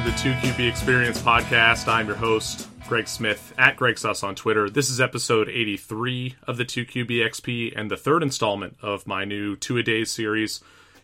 To the 2QB Experience podcast. I'm your host, Greg Smith, at Greg Suss on Twitter. This is episode 83 of the 2QB XP and the third installment of my new two a days series.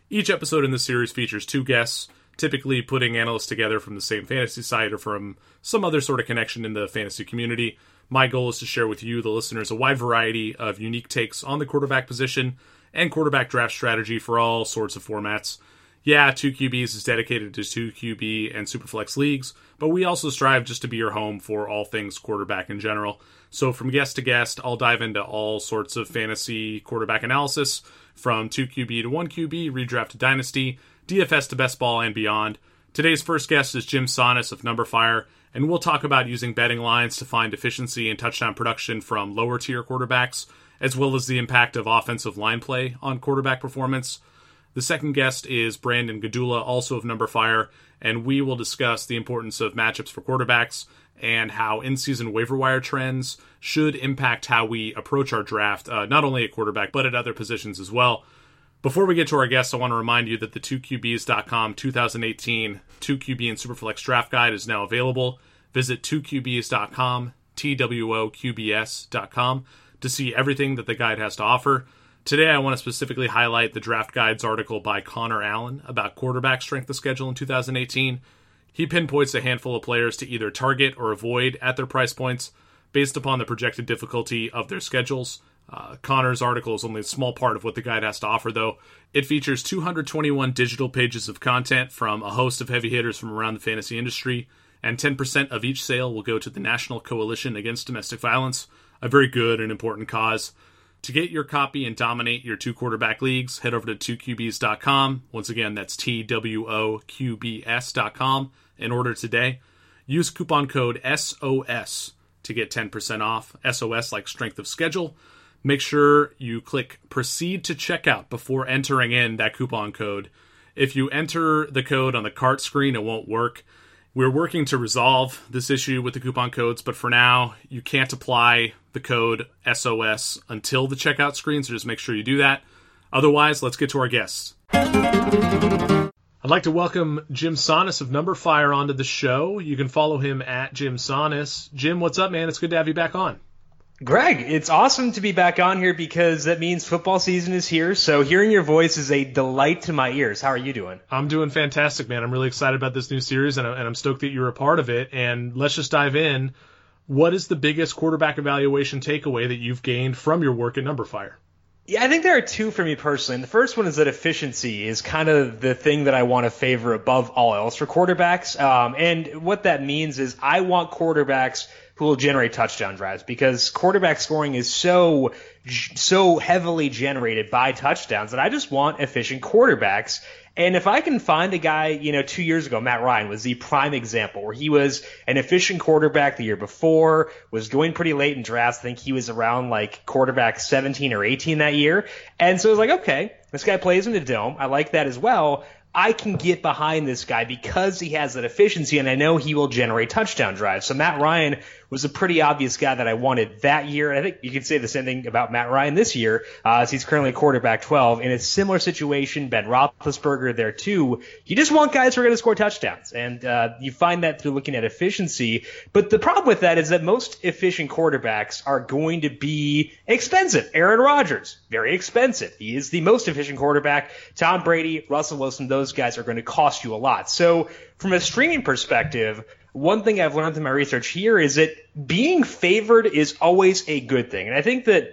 Each episode in the series features two guests, typically putting analysts together from the same fantasy site or from some other sort of connection in the fantasy community. My goal is to share with you, the listeners, a wide variety of unique takes on the quarterback position and quarterback draft strategy for all sorts of formats yeah, 2QBs is dedicated to 2QB and Superflex leagues, but we also strive just to be your home for all things quarterback in general. So from guest to guest, I'll dive into all sorts of fantasy quarterback analysis from 2QB to 1QB, redraft to dynasty, DFS to best ball and beyond. Today's first guest is Jim Sannes of Numberfire, and we'll talk about using betting lines to find efficiency and touchdown production from lower tier quarterbacks, as well as the impact of offensive line play on quarterback performance. The second guest is Brandon Gdula, also of Numberfire, and we will discuss the importance of matchups for quarterbacks and how in season waiver wire trends should impact how we approach our draft, uh, not only at quarterback, but at other positions as well. Before we get to our guests, I want to remind you that the 2QBs.com 2018 2QB and Superflex draft guide is now available. Visit 2QBs.com, TWOQBS.com, to see everything that the guide has to offer. Today, I want to specifically highlight the Draft Guides article by Connor Allen about quarterback strength of schedule in 2018. He pinpoints a handful of players to either target or avoid at their price points based upon the projected difficulty of their schedules. Uh, Connor's article is only a small part of what the guide has to offer, though. It features 221 digital pages of content from a host of heavy hitters from around the fantasy industry, and 10% of each sale will go to the National Coalition Against Domestic Violence, a very good and important cause. To get your copy and dominate your two quarterback leagues, head over to 2QBs.com. Once again, that's T-W-O-Q-B-S.com in order today. Use coupon code SOS to get 10% off. SOS like strength of schedule. Make sure you click proceed to checkout before entering in that coupon code. If you enter the code on the cart screen, it won't work. We're working to resolve this issue with the coupon codes, but for now, you can't apply the code SOS until the checkout screen, so just make sure you do that. Otherwise, let's get to our guests. I'd like to welcome Jim Sannes of Number Numberfire onto the show. You can follow him at Jim Sannes. Jim, what's up, man? It's good to have you back on. Greg, it's awesome to be back on here because that means football season is here. So hearing your voice is a delight to my ears. How are you doing? I'm doing fantastic, man. I'm really excited about this new series, and I'm stoked that you're a part of it. And let's just dive in. What is the biggest quarterback evaluation takeaway that you've gained from your work at Numberfire? Yeah, I think there are two for me personally. And the first one is that efficiency is kind of the thing that I want to favor above all else for quarterbacks. Um, and what that means is I want quarterbacks – who will generate touchdown drives because quarterback scoring is so so heavily generated by touchdowns that I just want efficient quarterbacks. And if I can find a guy, you know, two years ago, Matt Ryan was the prime example where he was an efficient quarterback the year before, was going pretty late in drafts. I think he was around like quarterback 17 or 18 that year. And so I was like, okay, this guy plays in the dome. I like that as well. I can get behind this guy because he has that efficiency and I know he will generate touchdown drives. So Matt Ryan was a pretty obvious guy that I wanted that year. And I think you can say the same thing about Matt Ryan this year, uh, as he's currently quarterback 12 in a similar situation. Ben Roethlisberger there too. You just want guys who are going to score touchdowns, and uh, you find that through looking at efficiency. But the problem with that is that most efficient quarterbacks are going to be expensive. Aaron Rodgers, very expensive. He is the most efficient quarterback. Tom Brady, Russell Wilson, those guys are going to cost you a lot. So from a streaming perspective, one thing I've learned through my research here is that being favored is always a good thing. And I think that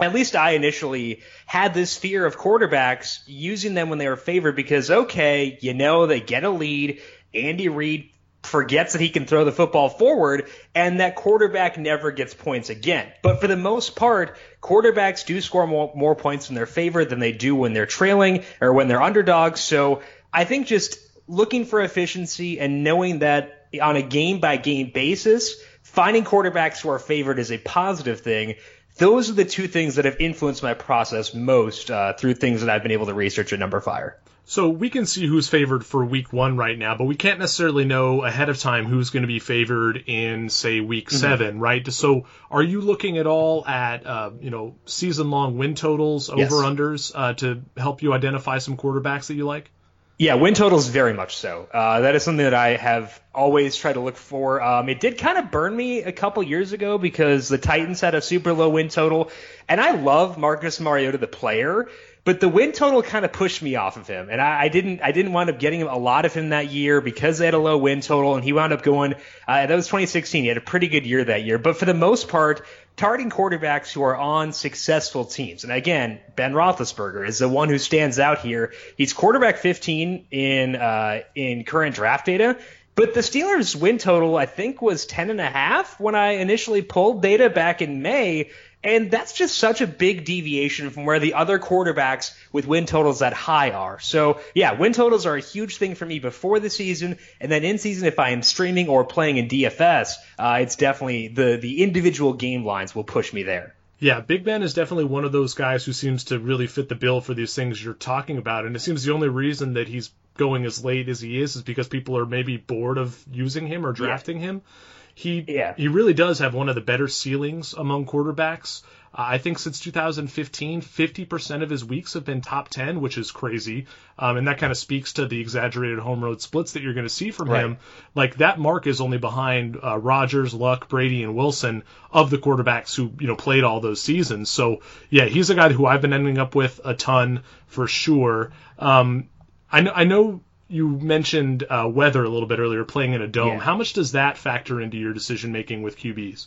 at least I initially had this fear of quarterbacks using them when they were favored because, okay, you know, they get a lead. Andy Reid forgets that he can throw the football forward and that quarterback never gets points again. But for the most part, quarterbacks do score more, more points in their favor than they do when they're trailing or when they're underdogs. So I think just looking for efficiency and knowing that on a game by game basis, finding quarterbacks who are favored is a positive thing. Those are the two things that have influenced my process most uh, through things that I've been able to research at Numberfire. So we can see who's favored for week one right now, but we can't necessarily know ahead of time who's going to be favored in, say, week mm-hmm. seven, right? So are you looking at all at, uh, you know, season long win totals, over unders, yes. uh, to help you identify some quarterbacks that you like? Yeah, win totals very much so. Uh, that is something that I have always tried to look for. Um, it did kind of burn me a couple years ago because the Titans had a super low win total, and I love Marcus Mariota the player, but the win total kind of pushed me off of him, and I, I didn't I didn't wind up getting a lot of him that year because they had a low win total, and he wound up going. Uh, that was 2016. He had a pretty good year that year, but for the most part, targeting quarterbacks who are on successful teams. And again, Ben Roethlisberger is the one who stands out here. He's quarterback 15 in uh, in current draft data. But the Steelers' win total, I think, was 10 and a half when I initially pulled data back in May. And that's just such a big deviation from where the other quarterbacks with win totals that high are. So yeah, win totals are a huge thing for me before the season, and then in season, if I am streaming or playing in DFS, uh, it's definitely the the individual game lines will push me there. Yeah, Big Ben is definitely one of those guys who seems to really fit the bill for these things you're talking about, and it seems the only reason that he's going as late as he is is because people are maybe bored of using him or drafting yeah. him. He yeah. he really does have one of the better ceilings among quarterbacks. Uh, I think since 2015, 50% of his weeks have been top 10, which is crazy. Um, and that kind of speaks to the exaggerated home road splits that you're going to see from right. him. Like that mark is only behind uh, Rodgers, Luck, Brady, and Wilson of the quarterbacks who you know played all those seasons. So yeah, he's a guy who I've been ending up with a ton for sure. Um, I know, I know you mentioned uh, weather a little bit earlier, playing in a dome. Yeah. How much does that factor into your decision making with QBs?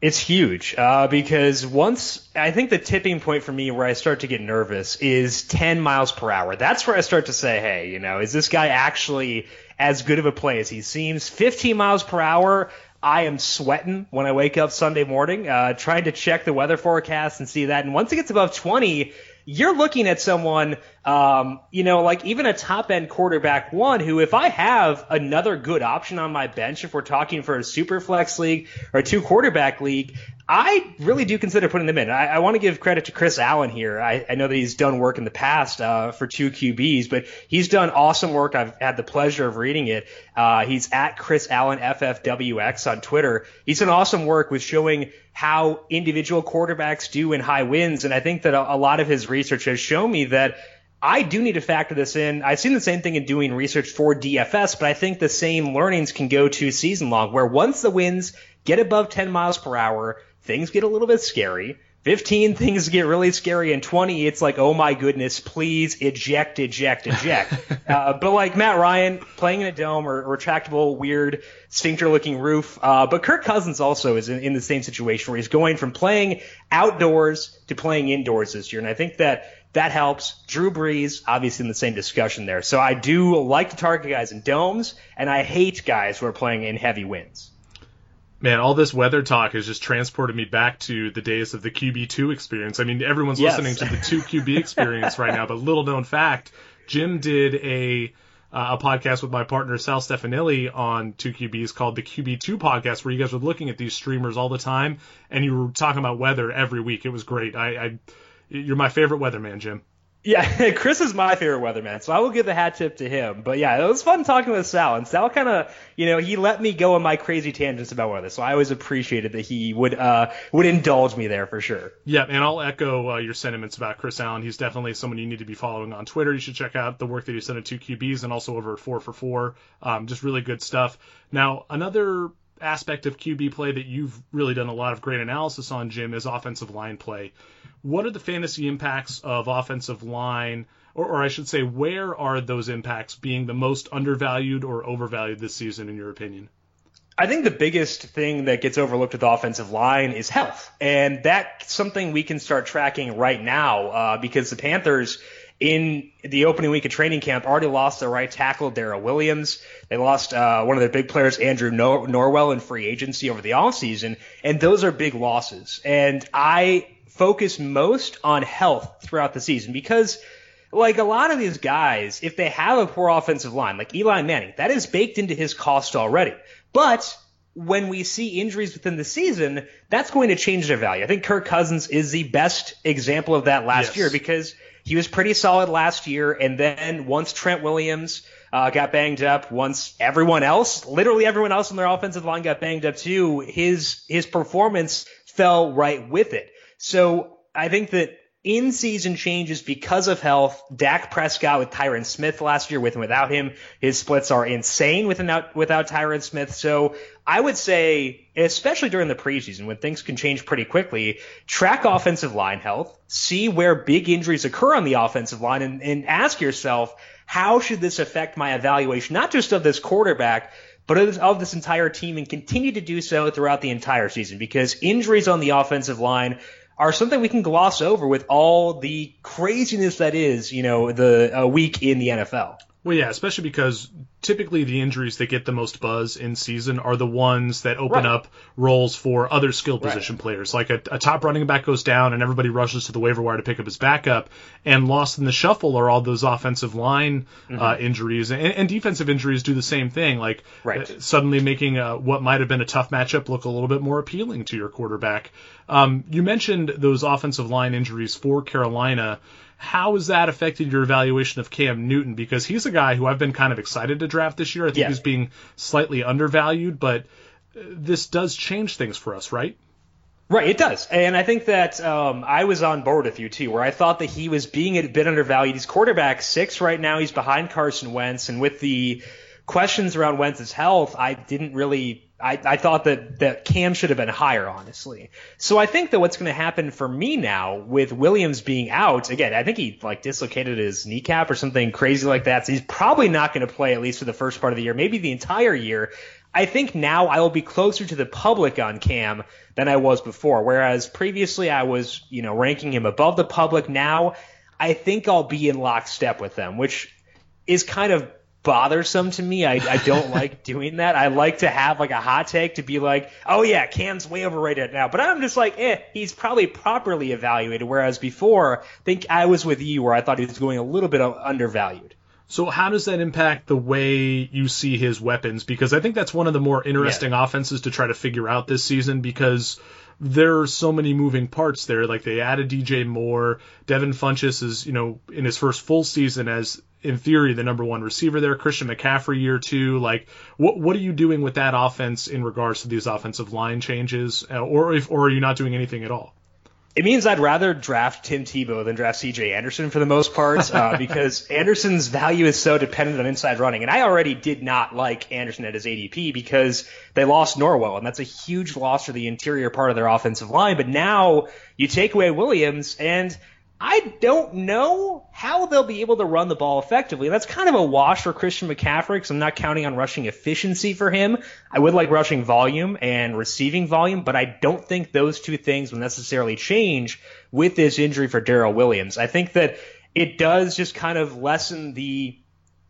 It's huge uh, because once I think the tipping point for me where I start to get nervous is 10 miles per hour. That's where I start to say, hey, you know, is this guy actually as good of a play as he seems? 15 miles per hour. I am sweating when I wake up Sunday morning, uh, trying to check the weather forecast and see that. And once it gets above 20, you're looking at someone, um, you know, like even a top end quarterback one who, if I have another good option on my bench, if we're talking for a super flex league or a two quarterback league, I really do consider putting them in. I, I want to give credit to Chris Allen here. I, I know that he's done work in the past uh, for two QBs, but he's done awesome work. I've had the pleasure of reading it. Uh, he's at Chris Allen FFWX on Twitter. He's done awesome work with showing how individual quarterbacks do in high wins, and I think that a, a lot of his research has shown me that I do need to factor this in. I've seen the same thing in doing research for DFS, but I think the same learnings can go to season long, where once the winds get above 10 miles per hour, things get a little bit scary. 15 things get really scary and 20 it's like oh my goodness please eject eject eject uh, but like matt ryan playing in a dome or retractable weird sphincter looking roof uh, but kirk cousins also is in, in, the same situation where he's going from playing outdoors to playing indoors this year and i think that that helps drew brees obviously in the same discussion there so i do like to target guys in domes and i hate guys who are playing in heavy winds Man, all this weather talk has just transported me back to the days of the QB2 experience. I mean, everyone's yes. listening to the 2QB experience right now, but little known fact, Jim did a uh, a podcast with my partner Sal Stefanile on 2QBs called the QB2 podcast, where you guys were looking at these streamers all the time, and you were talking about weather every week. It was great. I, I you're my favorite weatherman, Jim. Yeah, Chris is my favorite weatherman, so I will give the hat tip to him. But yeah, it was fun talking with Sal, and Sal kind of, you know, he let me go on my crazy tangents about weather, so I always appreciated that he would uh would indulge me there for sure. Yeah, and I'll echo uh, your sentiments about Chris Allen. He's definitely someone you need to be following on Twitter. You should check out the work that he's done at two QBs and also over at four for four. Um, just really good stuff. Now another aspect of QB play that you've really done a lot of great analysis on, Jim, is offensive line play. What are the fantasy impacts of offensive line, or, or I should say, where are those impacts being the most undervalued or overvalued this season, in your opinion? I think the biggest thing that gets overlooked with the offensive line is health. And that's something we can start tracking right now uh, because the Panthers – in the opening week of training camp already lost their right tackle, Daryl Williams. They lost uh, one of their big players, Andrew Nor- Norwell, in free agency over the offseason. And those are big losses. And I focus most on health throughout the season because like a lot of these guys, if they have a poor offensive line, like Eli Manning, that is baked into his cost already. But when we see injuries within the season, that's going to change their value. I think Kirk Cousins is the best example of that last yes. year because he was pretty solid last year, and then once Trent Williams uh, got banged up, once everyone else, literally everyone else on their offensive line got banged up too, his his performance fell right with it. So I think that in season changes because of health. Dak Prescott with Tyron Smith last year, with and without him, his splits are insane without without Tyron Smith. So I would say, especially during the preseason when things can change pretty quickly, track offensive line health, see where big injuries occur on the offensive line, and, and ask yourself, how should this affect my evaluation, not just of this quarterback, but of this entire team and continue to do so throughout the entire season because injuries on the offensive line are something we can gloss over with all the craziness that is, you know, the week in the NFL. Well, yeah, especially because typically the injuries that get the most buzz in season are the ones that open Right. up roles for other skill Right. position players. Like a, a top running back goes down and everybody rushes to the waiver wire to pick up his backup. And lost in the shuffle are all those offensive line Mm-hmm. uh, injuries and, and defensive injuries do the same thing. Like Right. uh, suddenly making uh, what might have been a tough matchup look a little bit more appealing to your quarterback. Um, you mentioned those offensive line injuries for Carolina. How has that affected your evaluation of Cam Newton? Because he's a guy who I've been kind of excited to draft this year. I think Yeah. he's being slightly undervalued, but uh, this does change things for us, right? Right, it does. And I think that um, I was on board with you too, where I thought that he was being a bit undervalued. He's quarterback six right now. He's behind Carson Wentz, and with the questions around Wentz's health, I didn't really. I, I thought that, that Cam should have been higher, honestly. So I think that what's going to happen for me now with Williams being out again, I think he like dislocated his kneecap or something crazy like that. So he's probably not going to play at least for the first part of the year, maybe the entire year. I think now I will be closer to the public on Cam than I was before. Whereas previously I was, you know, ranking him above the public. Now I think I'll be in lockstep with them, which is kind of bothersome to me. I, I don't like doing that. I like to have like a hot take to be like, oh yeah, Cam's way overrated now. But I'm just like, eh, he's probably properly evaluated. Whereas before, I think I was with you where I thought he was going a little bit undervalued. So how does that impact the way you see his weapons? Because I think that's one of the more interesting offenses to try to figure out this season because there are so many moving parts there. Like they added DJ Moore, Devin Funchess is, you know, in his first full season as in theory the number one receiver there. Christian McCaffrey year two. Like what what are you doing with that offense in regards to these offensive line changes, Uh, or if or are you not doing anything at all? It means I'd rather draft Tim Tebow than draft CJ Anderson for the most part, uh, because Anderson's value is so dependent on inside running. And I already did not like Anderson at his ADP because they lost Norwell, and that's a huge loss for the interior part of their offensive line. But now you take away Williams, and I don't know how they'll be able to run the ball effectively. That's kind of a wash for Christian McCaffrey because I'm not counting on rushing efficiency for him. I would like rushing volume and receiving volume, but I don't think those two things will necessarily change with this injury for Daryl Williams. I think that it does just kind of lessen the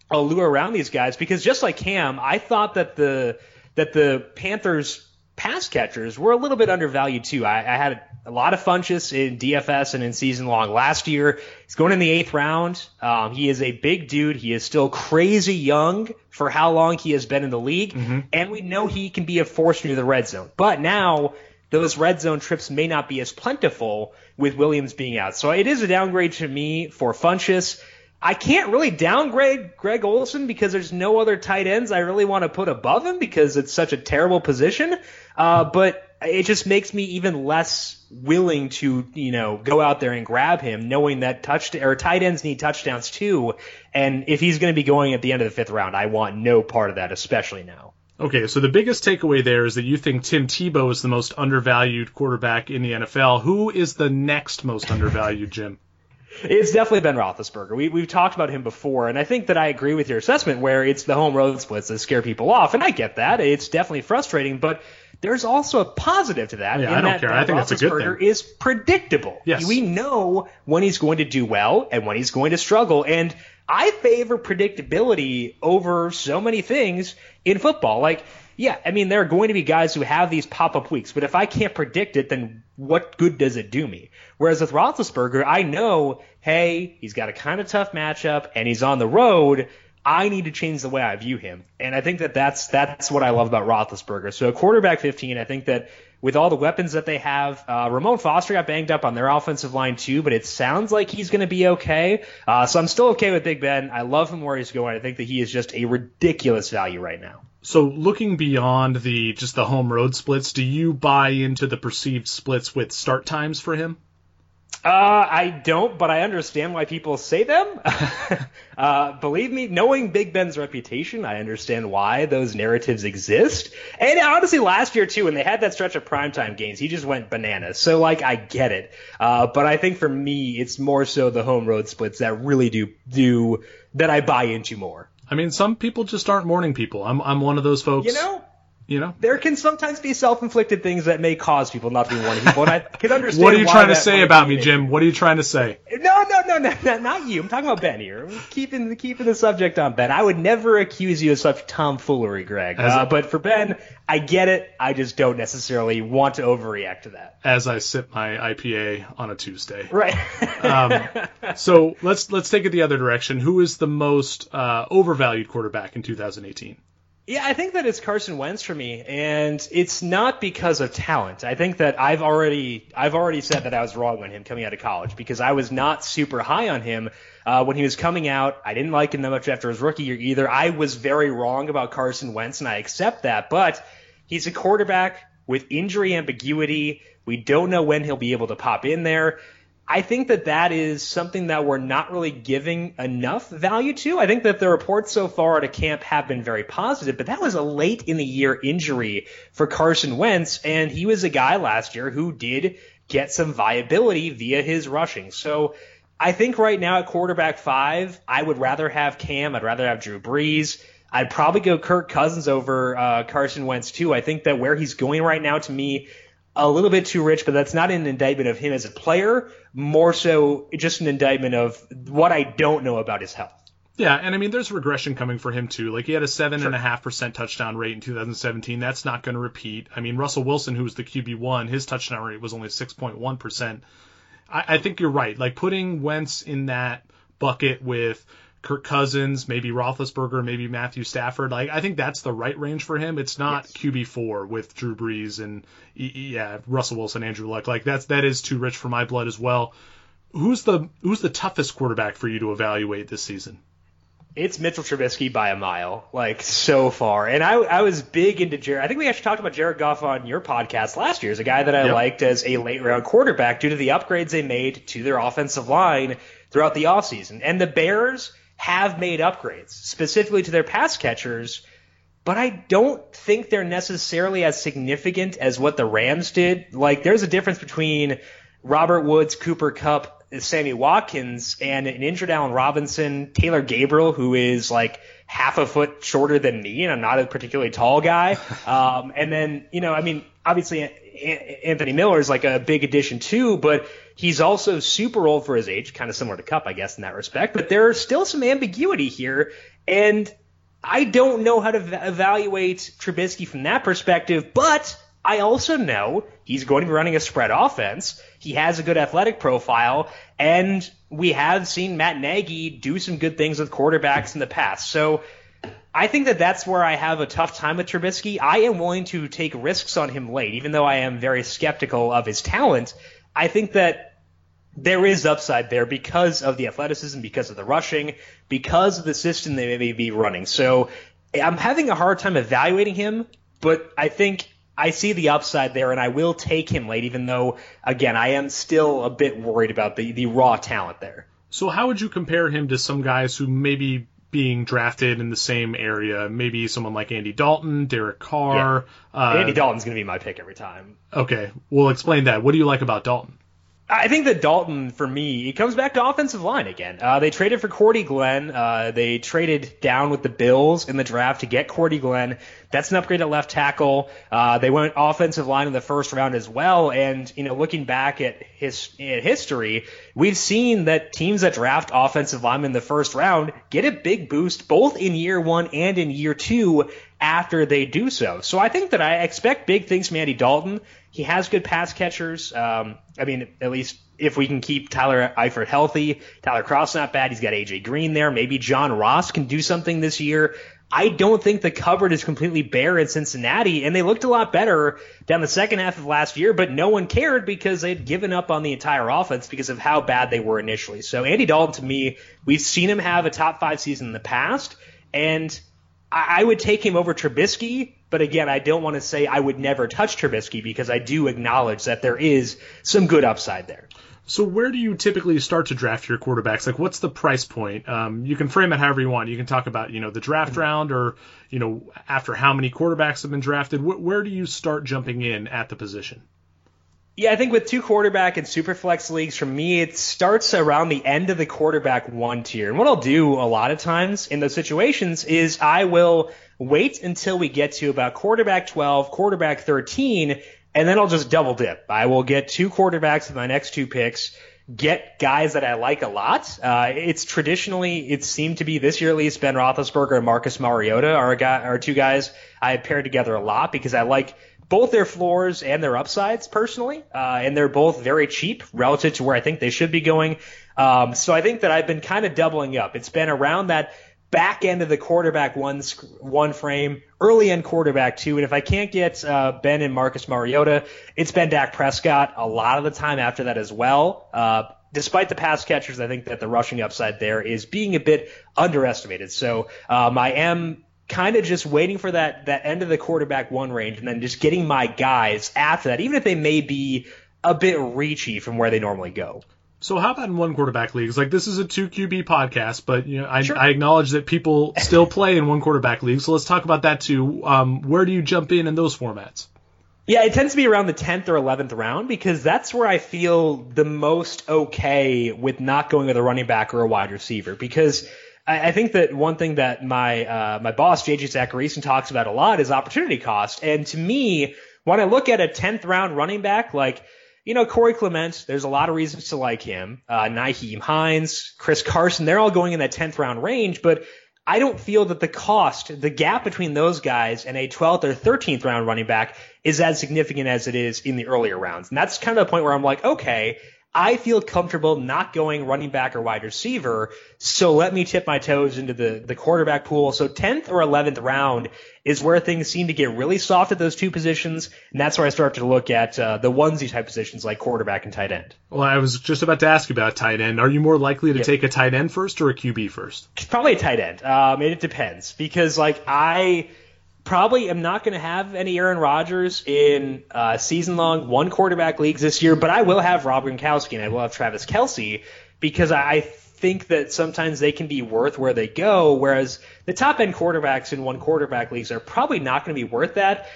allure around these guys because just like Cam, I thought that the that the Panthers pass catchers were a little bit undervalued too. I, I had a lot of Funchess in DFS and in season long last year. He's going in the eighth round. Um, he is a big dude. He is still crazy young for how long he has been in the league, and we know he can be a force near the red zone. But now those red zone trips may not be as plentiful with Williams being out. So it is a downgrade to me for Funchess. I can't really downgrade Greg Olsen because there's no other tight ends I really want to put above him because it's such a terrible position. Uh, but it just makes me even less willing to, you know, go out there and grab him, knowing that touch or tight ends need touchdowns too. And if he's going to be going at the end of the fifth round, I want no part of that, especially now. Okay, so the biggest takeaway there is that you think Tim Tebow is the most undervalued quarterback in the NFL. Who is the next most undervalued, Jim? It's definitely Ben Roethlisberger. We, we've talked about him before, and I think that I agree with your assessment where it's the home road splits that scare people off, and I get that. It's definitely frustrating, but there's also a positive to that. Yeah, I don't that care. I think that's a good Roethlisberger thing. is predictable. Yes. We know when he's going to do well and when he's going to struggle, and I favor predictability over so many things in football. Like, yeah, I mean, there are going to be guys who have these pop up weeks, but if I can't predict it, then what good does it do me? Whereas with Roethlisberger, I know, hey, he's got a kind of tough matchup and he's on the road. I need to change the way I view him, and I think that that's that's what I love about Roethlisberger. So, quarterback 15, I think that with all the weapons that they have, uh, Ramon Foster got banged up on their offensive line too, but it sounds like he's going to be okay. Uh, so I'm still okay with Big Ben. I love him where he's going. I think that he is just a ridiculous value right now. So looking beyond the just the home road splits, do you buy into the perceived splits with start times for him? Uh, I don't, but I understand why people say them. uh, believe me, knowing Big Ben's reputation, I understand why those narratives exist. And honestly, last year too, when they had that stretch of primetime games, he just went bananas. So like, I get it. Uh, but I think for me, it's more so the home road splits that really do do that I buy into more. I mean, some people just aren't morning people. I'm I'm one of those folks. You know, you know, there can sometimes be self-inflicted things that may cause people not to be morning people, and I can understand. what are you trying to say about me, Jim? What are you trying to say? No, no, no, no, no, not you. I'm talking about Ben here. Keeping keeping the subject on Ben. I would never accuse you of such tomfoolery, Greg. Uh, but for Ben, I get it. I just don't necessarily want to overreact to that. As I sip my IPA on a Tuesday. Right. Um, so let's let's take it the other direction. Who is the most uh, overvalued quarterback in 2018? Yeah, I think that it's Carson Wentz for me, and it's not because of talent. I think that I've already I've already said that I was wrong on him coming out of college because I was not super high on him uh, when he was coming out. I didn't like him that much after his rookie year either. I was very wrong about Carson Wentz, and I accept that. But he's a quarterback with injury ambiguity. We don't know when he'll be able to pop in there. I think that that is something that we're not really giving enough value to. I think that the reports so far at a camp have been very positive, but that was a late in the year injury for Carson Wentz, and he was a guy last year who did get some viability via his rushing. So I think right now at quarterback five, I would rather have Cam. I'd rather have Drew Brees. I'd probably go Kirk Cousins over uh, Carson Wentz too. I think that where he's going right now, to me, a little bit too rich, but that's not an indictment of him as a player. More so, just an indictment of what I don't know about his health. Yeah, and I mean, there's regression coming for him too. Like he had a seven and a half percent touchdown rate in 2017. That's not going to repeat. I mean, Russell Wilson, who was the QB one, his touchdown rate was only 6.1 percent. I, I think you're right. Like putting Wentz in that bucket with Kirk Cousins, maybe Roethlisberger, maybe Matthew Stafford. Like I think that's the right range for him. It's not Yes. QB four with Drew Brees and yeah Russell Wilson, Andrew Luck. Like that's that is too rich for my blood as well. Who's the who's the toughest quarterback for you to evaluate this season? It's Mitchell Trubisky by a mile, like so far. And I, I was big into Jared. I think we actually talked about Jared Goff on your podcast last year as a guy that I Yep. liked as a late round quarterback due to the upgrades they made to their offensive line throughout the offseason. And the Bears have made upgrades specifically to their pass catchers, but I don't think they're necessarily as significant as what the Rams did. Like, there's a difference between Robert Woods, Cooper Kupp, Sammy Watkins, and an injured Allen Robinson, Taylor Gabriel, who is like half a foot shorter than me, and I'm not a particularly tall guy. Um, and then, you know, I mean, obviously Anthony Miller is like a big addition too, but he's also super old for his age, kind of similar to Kupp, I guess, in that respect. But there's still some ambiguity here, and I don't know how to v- evaluate Trubisky from that perspective, but I also know he's going to be running a spread offense. He has a good athletic profile, and we have seen Matt Nagy do some good things with quarterbacks in the past. So I think that that's where I have a tough time with Trubisky. I am willing to take risks on him late, even though I am very skeptical of his talent. I think that there is upside there because of the athleticism, because of the rushing, because of the system they may be running. So I'm having a hard time evaluating him, but I think I see the upside there, and I will take him late, even though, again, I am still a bit worried about the, the raw talent there. So how would you compare him to some guys who maybe being drafted in the same area? Maybe someone like Andy Dalton, Derek Carr. Uh, Andy Dalton's going to be my pick every time. Okay, we'll explain that. What do you like about Dalton? I think that Dalton, for me, it comes back to offensive line again. Uh, they traded for Cordy Glenn. Uh, they traded down with the Bills in the draft to get Cordy Glenn. That's an upgrade at left tackle. Uh, they went offensive line in the first round as well. And you know, looking back at his at history, we've seen that teams that draft offensive linemen in the first round get a big boost both in year one and in year two after they do so. So I think that I expect big things from Andy Dalton. He has good pass catchers. Um, I mean, at least if we can keep Tyler Eifert healthy, Tyler Kroft not bad. He's got AJ Green there. Maybe John Ross can do something this year. I don't think the cupboard is completely bare in Cincinnati, and they looked a lot better down the second half of last year, but no one cared because they'd given up on the entire offense because of how bad they were initially. So Andy Dalton, to me, we've seen him have a top five season in the past, and I, I would take him over Trubisky, but again, I don't want to say I would never touch Trubisky because I do acknowledge that there is some good upside there. So where do you typically start to draft your quarterbacks? Like, what's the price point? Um, you can frame it however you want. You can talk about, you know, the draft mm-hmm. round or, you know, after how many quarterbacks have been drafted. Wh- where do you start jumping in at the position? Yeah, I think with two quarterback and super flex leagues, for me, it starts around the end of the quarterback one tier. And what I'll do a lot of times in those situations is I will wait until we get to about quarterback 12, quarterback 13, and then I'll just double dip. I will get two quarterbacks with my next two picks, get guys that I like a lot. Uh, it's traditionally, it seemed to be this year at least, Ben Roethlisberger and Marcus Mariota are, a guy, are two guys I paired together a lot because I like both their floors and their upsides personally, uh, and they're both very cheap relative to where I think they should be going. Um, so I think that I've been kind of doubling up. It's been around that back end of the quarterback one one frame, early end quarterback two, and if I can't get uh, Ben and Marcus Mariota, it's been Dak Prescott a lot of the time after that as well. Uh, despite the pass catchers, I think that the rushing upside there is being a bit underestimated. So um, I am kind of just waiting for that that end of the quarterback one range and then just getting my guys after that, even if they may be a bit reachy from where they normally go. So how about in one quarterback leagues? Like this is a two QB podcast, but you know I, sure. I acknowledge that people still play in one quarterback league. So let's talk about that too. Um, where do you jump in in those formats? Yeah, it tends to be around the 10th or 11th round because that's where I feel the most okay with not going with a running back or a wide receiver because I, I think that one thing that my uh, my boss JJ Zachariason talks about a lot is opportunity cost. And to me, when I look at a tenth round running back, like you know Corey Clement, there's a lot of reasons to like him. Uh, Nyheim Hines, Chris Carson, they're all going in that tenth round range, but I don't feel that the cost, the gap between those guys and a 12th or 13th round running back is as significant as it is in the earlier rounds. And that's kind of the point where I'm like, okay, I feel comfortable not going running back or wide receiver. So let me tip my toes into the, the quarterback pool. So 10th or 11th round is where things seem to get really soft at those two positions. And that's where I start to look at uh, the onesie type positions like quarterback and tight end. Well, I was just about to ask you about tight end. Are you more likely to take a tight end first or a QB first? Probably a tight end. Um, it depends because like I, probably am not going to have any Aaron Rodgers in uh, season long one quarterback leagues this year, but I will have Rob Gronkowski and I will have Travis Kelce because I think that sometimes they can be worth where they go, whereas the top end quarterbacks in one quarterback leagues are probably not going to be worth that.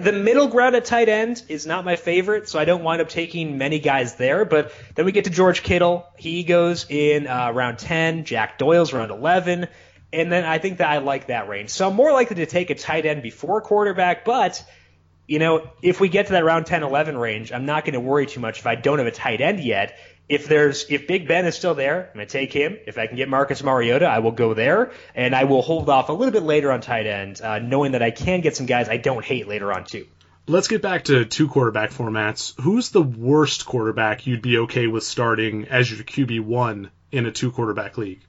The middle ground at tight end is not my favorite, so I don't wind up taking many guys there. But then we get to George Kittle. He goes in uh, round 10. Jack Doyle's round 11. And then I think that I like that range. So I'm more likely to take a tight end before quarterback, but you know, if we get to that round 10, 11 range, I'm not going to worry too much if I don't have a tight end yet. If there's, if Big Ben is still there, I'm going to take him. If I can get Marcus Mariota, I will go there, and I will hold off a little bit later on tight end, uh, knowing that I can get some guys I don't hate later on too. Let's get back to two quarterback formats. Who's the worst quarterback you'd be okay with starting as your QB one in a two quarterback league?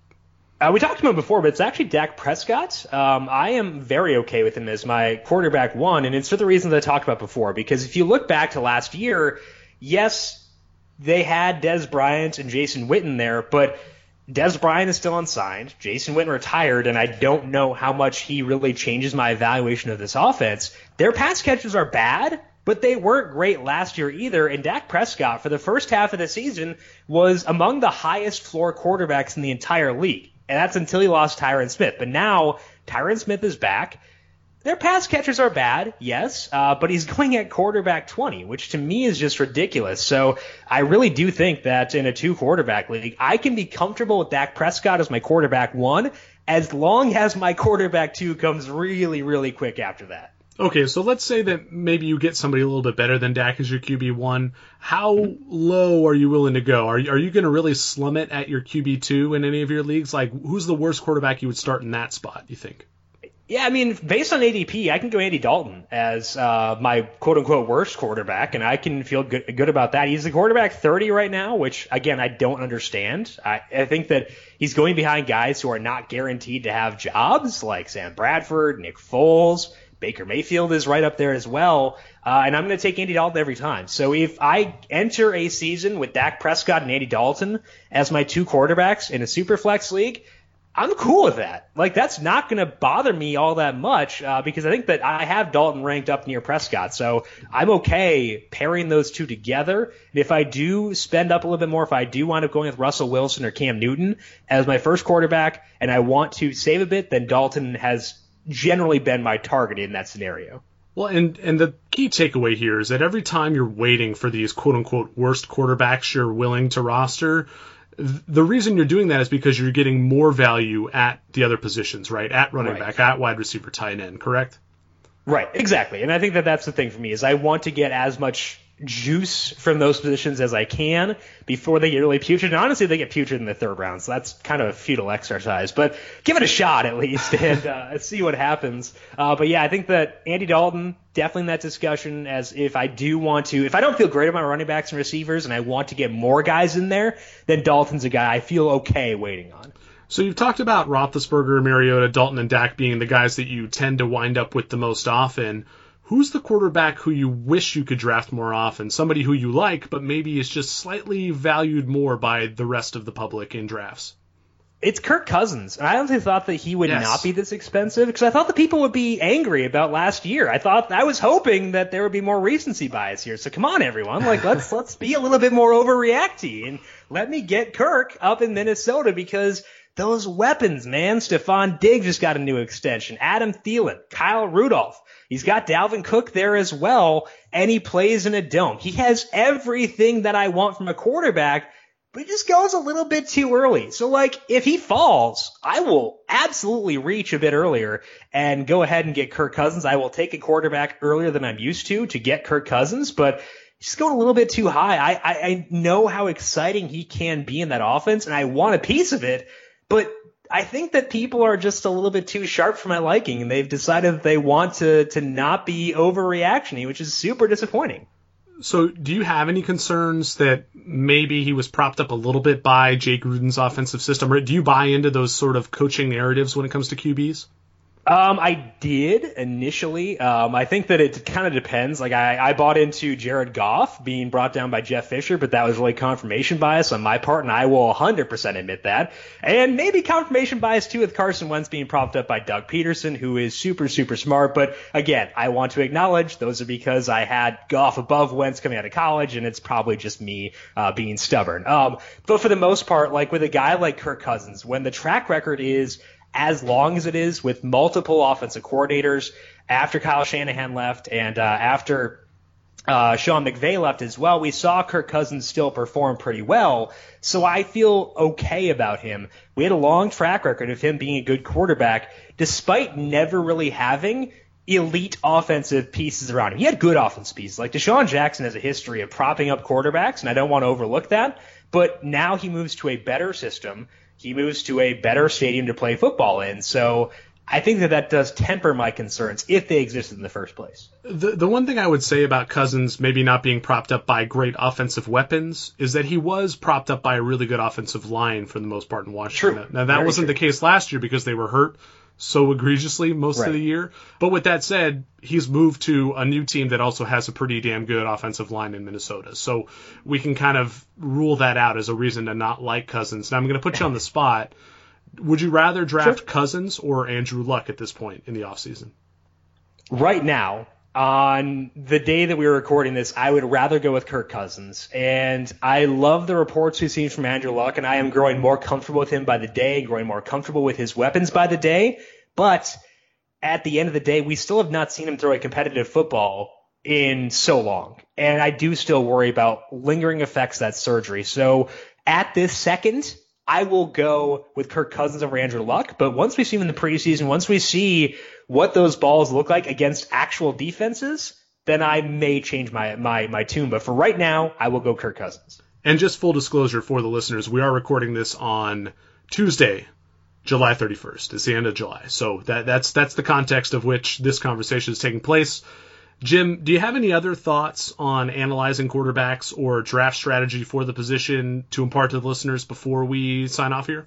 Uh, we talked about him before, but it's actually Dak Prescott. Um, I am very okay with him as my quarterback one, and it's for the reasons I talked about before. Because if you look back to last year, yes, they had Dez Bryant and Jason Witten there, but Dez Bryant is still unsigned. Jason Witten retired, and I don't know how much he really changes my evaluation of this offense. Their pass catches are bad, but they weren't great last year either. And Dak Prescott, for the first half of the season, was among the highest floor quarterbacks in the entire league and that's until he lost Tyron Smith. But now Tyron Smith is back. Their pass catchers are bad, yes, uh, but he's going at quarterback 20, which to me is just ridiculous. So I really do think that in a two quarterback league, I can be comfortable with Dak Prescott as my quarterback one, as long as my quarterback two comes really, really quick after that. Okay, so let's say that maybe you get somebody a little bit better than Dak as your QB one. How low are you willing to go? Are are you going to really slum it at your QB two in any of your leagues? Like, who's the worst quarterback you would start in that spot? You think? Yeah, I mean, based on ADP, I can go Andy Dalton as uh, my quote unquote worst quarterback, and I can feel good, good about that. He's the quarterback 30 right now, which again I don't understand. I, I think that he's going behind guys who are not guaranteed to have jobs, like Sam Bradford, Nick Foles. Baker Mayfield is right up there as well. Uh, and I'm going to take Andy Dalton every time. So if I enter a season with Dak Prescott and Andy Dalton as my two quarterbacks in a super flex league, I'm cool with that. Like that's not going to bother me all that much uh, because I think that I have Dalton ranked up near Prescott, so I'm okay pairing those two together. And if I do spend up a little bit more, if I do wind up going with Russell Wilson or Cam Newton as my first quarterback, and I want to save a bit, then Dalton has generally been my target in that scenario. Well, and and the key takeaway here is that every time you're waiting for these quote unquote worst quarterbacks you're willing to roster, the reason you're doing that is because you're getting more value at the other positions, right? At running right. back, at wide receiver, tight end, correct? Right, exactly. And I think that that's the thing for me is I want to get as much juice from those positions as I can before they get really putrid. And honestly, they get putrid in the third round, so that's kind of a futile exercise. But give it a shot at least and uh, see what happens. Uh, but yeah, I think that Andy Dalton definitely in that discussion. As if I do want to, if I don't feel great about running backs and receivers, and I want to get more guys in there, then Dalton's a guy I feel okay waiting on. So you've talked about Roethlisberger, Mariota, Dalton, and Dak being the guys that you tend to wind up with the most often who's the quarterback who you wish you could draft more often? Somebody who you like, but maybe is just slightly valued more by the rest of the public in drafts. It's Kirk Cousins. I honestly thought that he would yes. not be this expensive because I thought the people would be angry about last year. I thought I was hoping that there would be more recency bias here. So come on, everyone, like let's let's be a little bit more overreacty and let me get Kirk up in Minnesota because those weapons, man. Stefon Diggs just got a new extension. Adam Thielen, Kyle Rudolph. He's got Dalvin Cook there as well, and he plays in a dome. He has everything that I want from a quarterback, but he just goes a little bit too early. So like, if he falls, I will absolutely reach a bit earlier and go ahead and get Kirk Cousins. I will take a quarterback earlier than I'm used to to get Kirk Cousins, but he's going a little bit too high. I, I, I know how exciting he can be in that offense, and I want a piece of it, but I think that people are just a little bit too sharp for my liking, and they've decided that they want to to not be overreactioning, which is super disappointing. So, do you have any concerns that maybe he was propped up a little bit by Jay Gruden's offensive system, or do you buy into those sort of coaching narratives when it comes to QBs? Um, I did initially. Um, I think that it kind of depends. Like I, I bought into Jared Goff being brought down by Jeff Fisher, but that was really confirmation bias on my part, and I will 100% admit that. And maybe confirmation bias too with Carson Wentz being propped up by Doug Pederson, who is super, super smart. But again, I want to acknowledge those are because I had Goff above Wentz coming out of college, and it's probably just me uh, being stubborn. Um, but for the most part, like with a guy like Kirk Cousins, when the track record is as long as it is with multiple offensive coordinators after Kyle Shanahan left and uh, after uh, Sean McVay left as well, we saw Kirk Cousins still perform pretty well. So I feel okay about him. We had a long track record of him being a good quarterback, despite never really having elite offensive pieces around him. He had good offensive pieces. Like DeSean Jackson has a history of propping up quarterbacks, and I don't want to overlook that. But now he moves to a better system he moves to a better stadium to play football in. So I think that that does temper my concerns if they existed in the first place. The the one thing I would say about Cousins maybe not being propped up by great offensive weapons is that he was propped up by a really good offensive line for the most part in Washington. True. Now that Very wasn't true. the case last year because they were hurt so egregiously most right. of the year. But with that said, he's moved to a new team that also has a pretty damn good offensive line in Minnesota. So we can kind of rule that out as a reason to not like Cousins. Now I'm going to put you on the spot. Would you rather draft sure. Cousins or Andrew Luck at this point in the offseason? Right now, on the day that we were recording this, I would rather go with Kirk Cousins. And I love the reports we've seen from Andrew Luck, and I am growing more comfortable with him by the day, growing more comfortable with his weapons by the day. But at the end of the day, we still have not seen him throw a competitive football in so long. And I do still worry about lingering effects that surgery. So at this second, I will go with Kirk Cousins over Andrew Luck. But once we see him in the preseason, once we see what those balls look like against actual defenses, then I may change my, my, my tune. But for right now, I will go Kirk Cousins. And just full disclosure for the listeners, we are recording this on Tuesday, July 31st. It's the end of July. So that, that's, that's the context of which this conversation is taking place. Jim, do you have any other thoughts on analyzing quarterbacks or draft strategy for the position to impart to the listeners before we sign off here?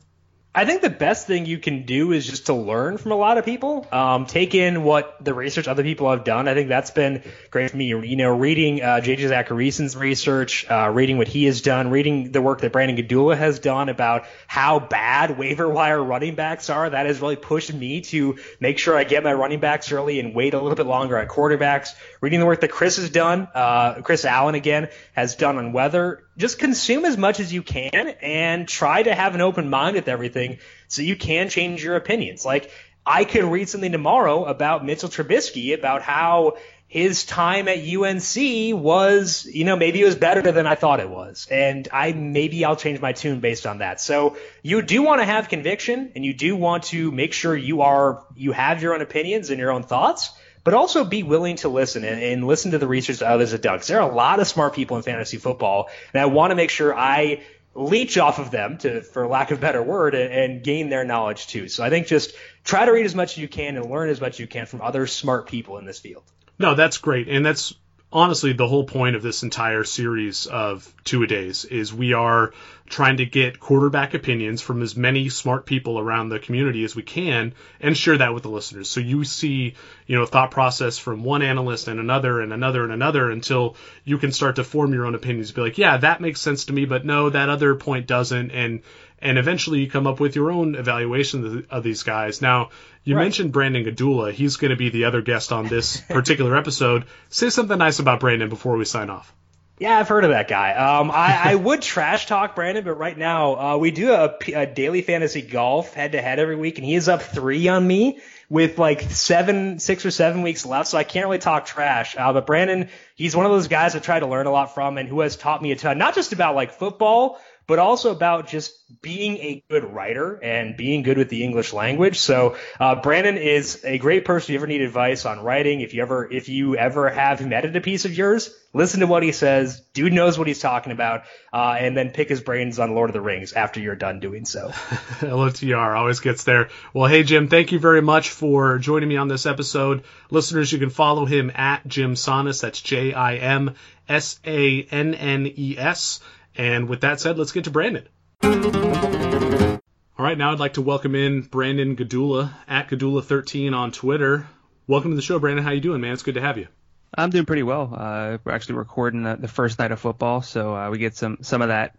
I think the best thing you can do is just to learn from a lot of people. Um, take in what the research other people have done. I think that's been great for me. You know, reading uh, JJ Zachariason's research, uh, reading what he has done, reading the work that Brandon Gdula has done about how bad waiver wire running backs are. That has really pushed me to make sure I get my running backs early and wait a little bit longer at quarterbacks. Reading the work that Chris has done, uh, Chris Allen again has done on weather just consume as much as you can and try to have an open mind with everything so you can change your opinions. Like I could read something tomorrow about Mitchell Trubisky about how his time at UNC was, you know, maybe it was better than I thought it was. And I maybe I'll change my tune based on that. So you do want to have conviction and you do want to make sure you are you have your own opinions and your own thoughts but also be willing to listen and, and listen to the research that others have done. Because there are a lot of smart people in fantasy football, and I want to make sure I leech off of them, to, for lack of a better word, and, and gain their knowledge too. So I think just try to read as much as you can and learn as much as you can from other smart people in this field. No, that's great, and that's honestly the whole point of this entire series of two a days is we are trying to get quarterback opinions from as many smart people around the community as we can and share that with the listeners. So you see, you know, thought process from one analyst and another and another and another until you can start to form your own opinions. Be like, yeah, that makes sense to me, but no, that other point doesn't. And and eventually you come up with your own evaluation of these guys. Now, you right. mentioned Brandon Gdula. He's going to be the other guest on this particular episode. Say something nice about Brandon before we sign off. Yeah, I've heard of that guy. Um, I, I would trash talk Brandon, but right now uh, we do a, a daily fantasy golf head to head every week, and he is up three on me with like seven, six or seven weeks left, so I can't really talk trash. Uh, but Brandon, he's one of those guys I try to learn a lot from, and who has taught me a ton, not just about like football, but also about just being a good writer and being good with the English language. So uh, Brandon is a great person. If you ever need advice on writing, if you ever if you ever have him edit a piece of yours, listen to what he says. Dude knows what he's talking about, uh, and then pick his brains on Lord of the Rings after you're done doing so. LOTR always gets there. Well, hey Jim, thank you very much for joining me on this episode. Listeners, you can follow him at Jim Sannes. That's J I M S A N N E S. And with that said, let's get to Brandon. All right, now I'd like to welcome in Brandon Gdula at Gdula13 on Twitter. Welcome to the show, Brandon. How you doing, man? It's good to have you. I'm doing pretty well. Uh, we're actually recording the, the, first night of football, so uh, we get some some of that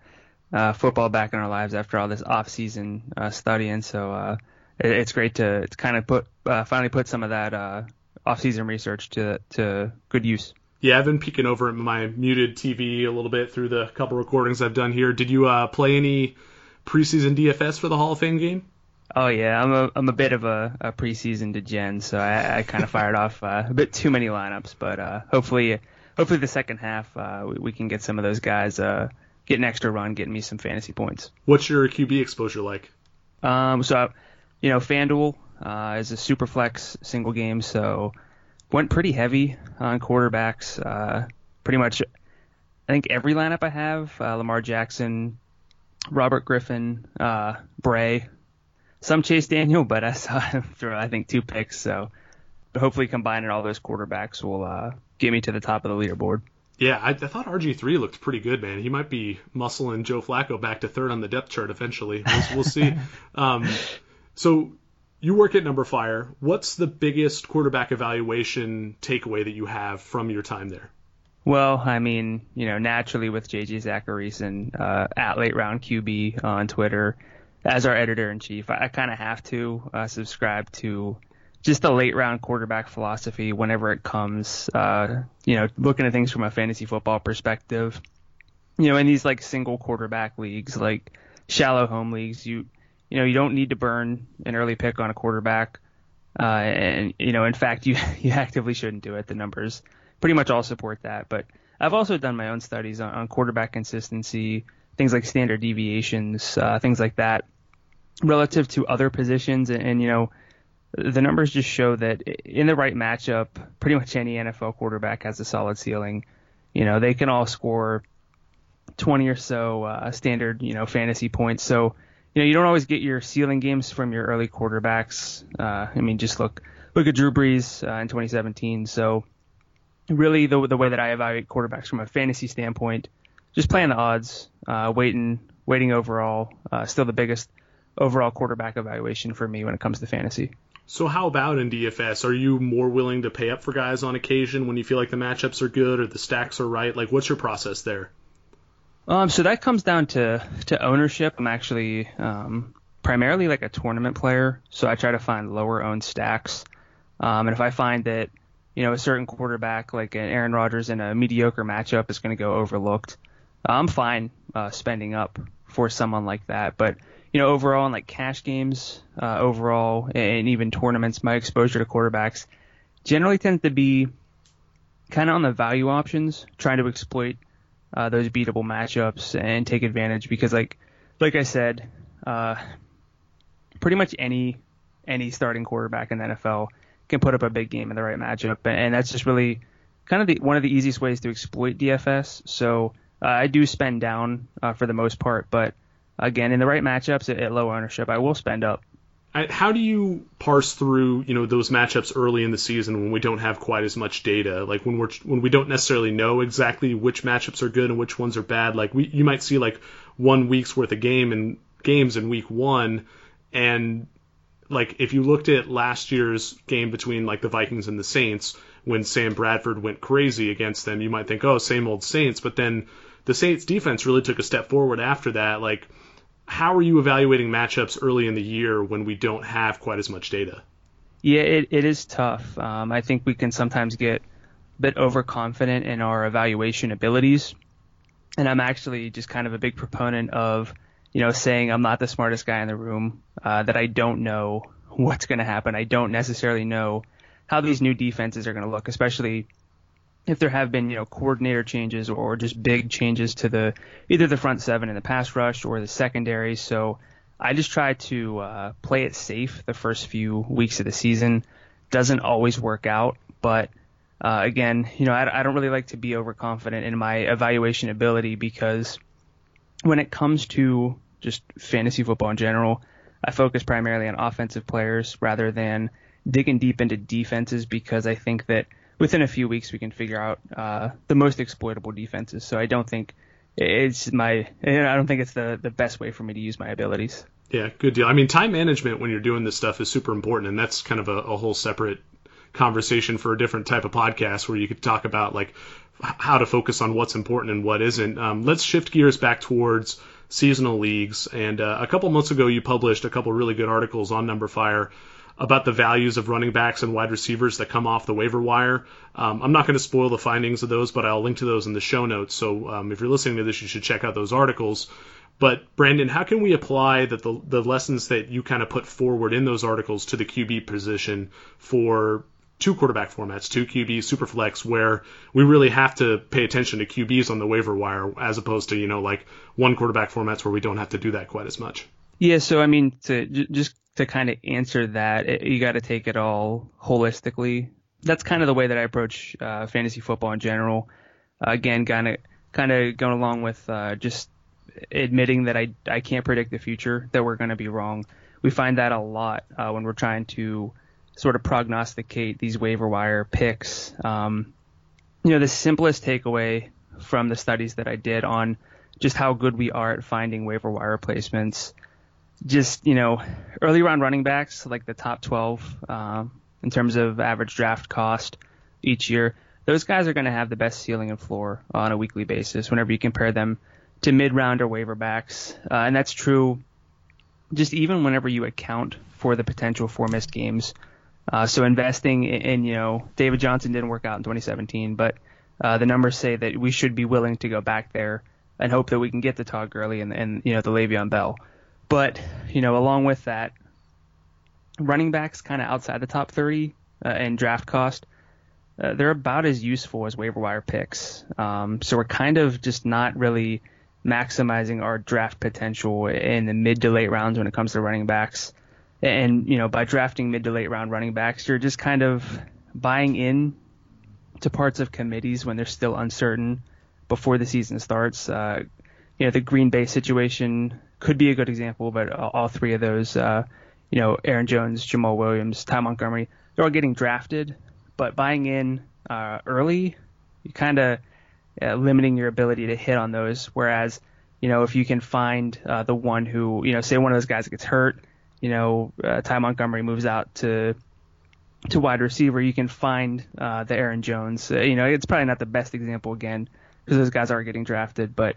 uh, football back in our lives after all this off-season uh, studying. So uh, it, it's great to, to kind of put uh, finally put some of that off-season research to to good use. Yeah, I've been peeking over at my muted TV a little bit through the couple recordings I've done here. Did you uh, play any preseason DFS for the Hall of Fame game? Oh yeah, I'm a I'm a bit of a, a preseason degen, so I, I kind of fired off uh, a bit too many lineups, but uh, hopefully hopefully the second half uh, we, we, can get some of those guys uh, get an extra run, getting me some fantasy points. What's your QB exposure like? Um, so you know, FanDuel uh, is a super flex single game, so went pretty heavy on quarterbacks. Uh, pretty much, I think every lineup I have: uh, Lamar Jackson, Robert Griffin, uh, Bray, some Chase Daniel, but I saw him throw I think two picks. So hopefully, combining all those quarterbacks will uh, get me to the top of the leaderboard. Yeah, I, I thought RG3 looked pretty good, man. He might be muscling Joe Flacco back to third on the depth chart eventually. We'll, we'll see. Um, so you work at Number Numberfire. What's the biggest quarterback evaluation takeaway that you have from your time there? Well, I mean, you know, naturally with JJ Zachariason uh, at Late Round QB on Twitter, as our editor in chief, I, I kind of have to uh, subscribe to just the late round quarterback philosophy whenever it comes. Uh, you know, looking at things from a fantasy football perspective. You know, in these like single quarterback leagues, like shallow home leagues, you you know, you don't need to burn an early pick on a quarterback. Uh, and you know, in fact, you you actively shouldn't do it. The numbers pretty much all support that. But I've also done my own studies on, on quarterback consistency, things like standard deviations, uh, things like that, relative to other positions. And, and you know, the numbers just show that in the right matchup, pretty much any NFL quarterback has a solid ceiling. You know, they can all score 20 or so uh, standard, you know, fantasy points. So you know, you don't always get your ceiling games from your early quarterbacks. Uh, I mean, just look look at Drew Brees uh, in 2017. So really, the the way that I evaluate quarterbacks from a fantasy standpoint, just playing the odds, uh, waiting waiting overall, uh, still the biggest overall quarterback evaluation for me when it comes to fantasy. So how about in DFS? Are you more willing to pay up for guys on occasion when you feel like the matchups are good or the stacks are right? Like, what's your process there? Um, so that comes down to to ownership. I'm actually um, primarily like a tournament player, so I try to find lower owned stacks. Um, and if I find that you know a certain quarterback like an Aaron Rodgers in a mediocre matchup is going to go overlooked, I'm fine uh, spending up for someone like that. But you know, overall in like cash games, uh, overall, and even tournaments, my exposure to quarterbacks generally tends to be kind of on the value options, trying to exploit uh, those beatable matchups and take advantage because, like, like I said, uh, pretty much any any starting quarterback in the NFL can put up a big game in the right matchup, and that's just really kind of the, one of the easiest ways to exploit DFS. So uh, I do spend down uh, for the most part, but again, in the right matchups at, at low ownership, I will spend up. How do you parse through, you know, those matchups early in the season when we don't have quite as much data? Like when we're when we don't necessarily know exactly which matchups are good and which ones are bad. Like we you might see like one week's worth of game and games in week one, and like if you looked at last year's game between like the Vikings and the Saints when Sam Bradford went crazy against them, you might think, oh, same old Saints, but then the Saints defense really took a step forward after that. Like how are you evaluating matchups early in the year when we don't have quite as much data? Yeah, it, it is tough. Um, I think we can sometimes get a bit overconfident in our evaluation abilities. And I'm actually just kind of a big proponent of, you know, saying I'm not the smartest guy in the room, uh, that I don't know what's going to happen. I don't necessarily know how these new defenses are going to look, especially if there have been you know coordinator changes or just big changes to the either the front seven in the pass rush or the secondary. So I just try to uh, play it safe the first few weeks of the season. Doesn't always work out, but uh, again, you know I, I don't really like to be overconfident in my evaluation ability because when it comes to just fantasy football in general, I focus primarily on offensive players rather than digging deep into defenses because I think that within a few weeks we can figure out uh, the most exploitable defenses. So I don't think it's my I don't think it's the the best way for me to use my abilities. Yeah, good deal. I mean, time management when you're doing this stuff is super important, and that's kind of a, a whole separate conversation for a different type of podcast where you could talk about like how to focus on what's important and what isn't. Um, let's shift gears back towards seasonal leagues. And uh, a couple months ago, you published a couple really good articles on numberFire about the values of running backs and wide receivers that come off the waiver wire. Um, I'm not going to spoil the findings of those, but I'll link to those in the show notes. So um, if you're listening to this, you should check out those articles. But Brandon, how can we apply that the, the lessons that you kind of put forward in those articles to the QB position for two quarterback formats, two QB superflex, where we really have to pay attention to QBs on the waiver wire as opposed to you know like one quarterback formats where we don't have to do that quite as much. Yeah, so I mean, to just to kind of answer that, it, you got to take it all holistically. That's kind of the way that I approach uh, fantasy football in general. Uh, again, kind of kind of going along with uh, just admitting that I I can't predict the future, that we're going to be wrong. We find that a lot uh, when we're trying to sort of prognosticate these waiver wire picks. Um, you know, the simplest takeaway from the studies that I did on just how good we are at finding waiver wire placements just you know early round running backs like the top 12 um, in terms of average draft cost each year those guys are going to have the best ceiling and floor on a weekly basis whenever you compare them to mid round or waiver backs. Uh, and that's true just even whenever you account for the potential for missed games. Uh, so investing in, in, you know David Johnson didn't work out in 2017 but uh, the numbers say that we should be willing to go back there and hope that we can get the Todd Gurley and, and you know the Le'Veon Bell but, you know, along with that, running backs kind of outside the top 30 uh, in draft cost, uh, they're about as useful as waiver wire picks. Um, so we're kind of just not really maximizing our draft potential in the mid to late rounds when it comes to running backs. And, you know, by drafting mid to late round running backs, you're just kind of buying in to parts of committees when they're still uncertain before the season starts. Uh, you know, the Green Bay situation could be a good example, but all three of those, uh, you know, Aaron Jones, Jamaal Williams, Ty Montgomery, they're all getting drafted, but buying in uh, early, you kind of uh, limiting your ability to hit on those. Whereas you know, if you can find uh, the one who, you know, say one of those guys gets hurt, you know, uh, Ty Montgomery moves out to to wide receiver, you can find uh, the Aaron Jones. Uh, you know, it's probably not the best example again because those guys are getting drafted, but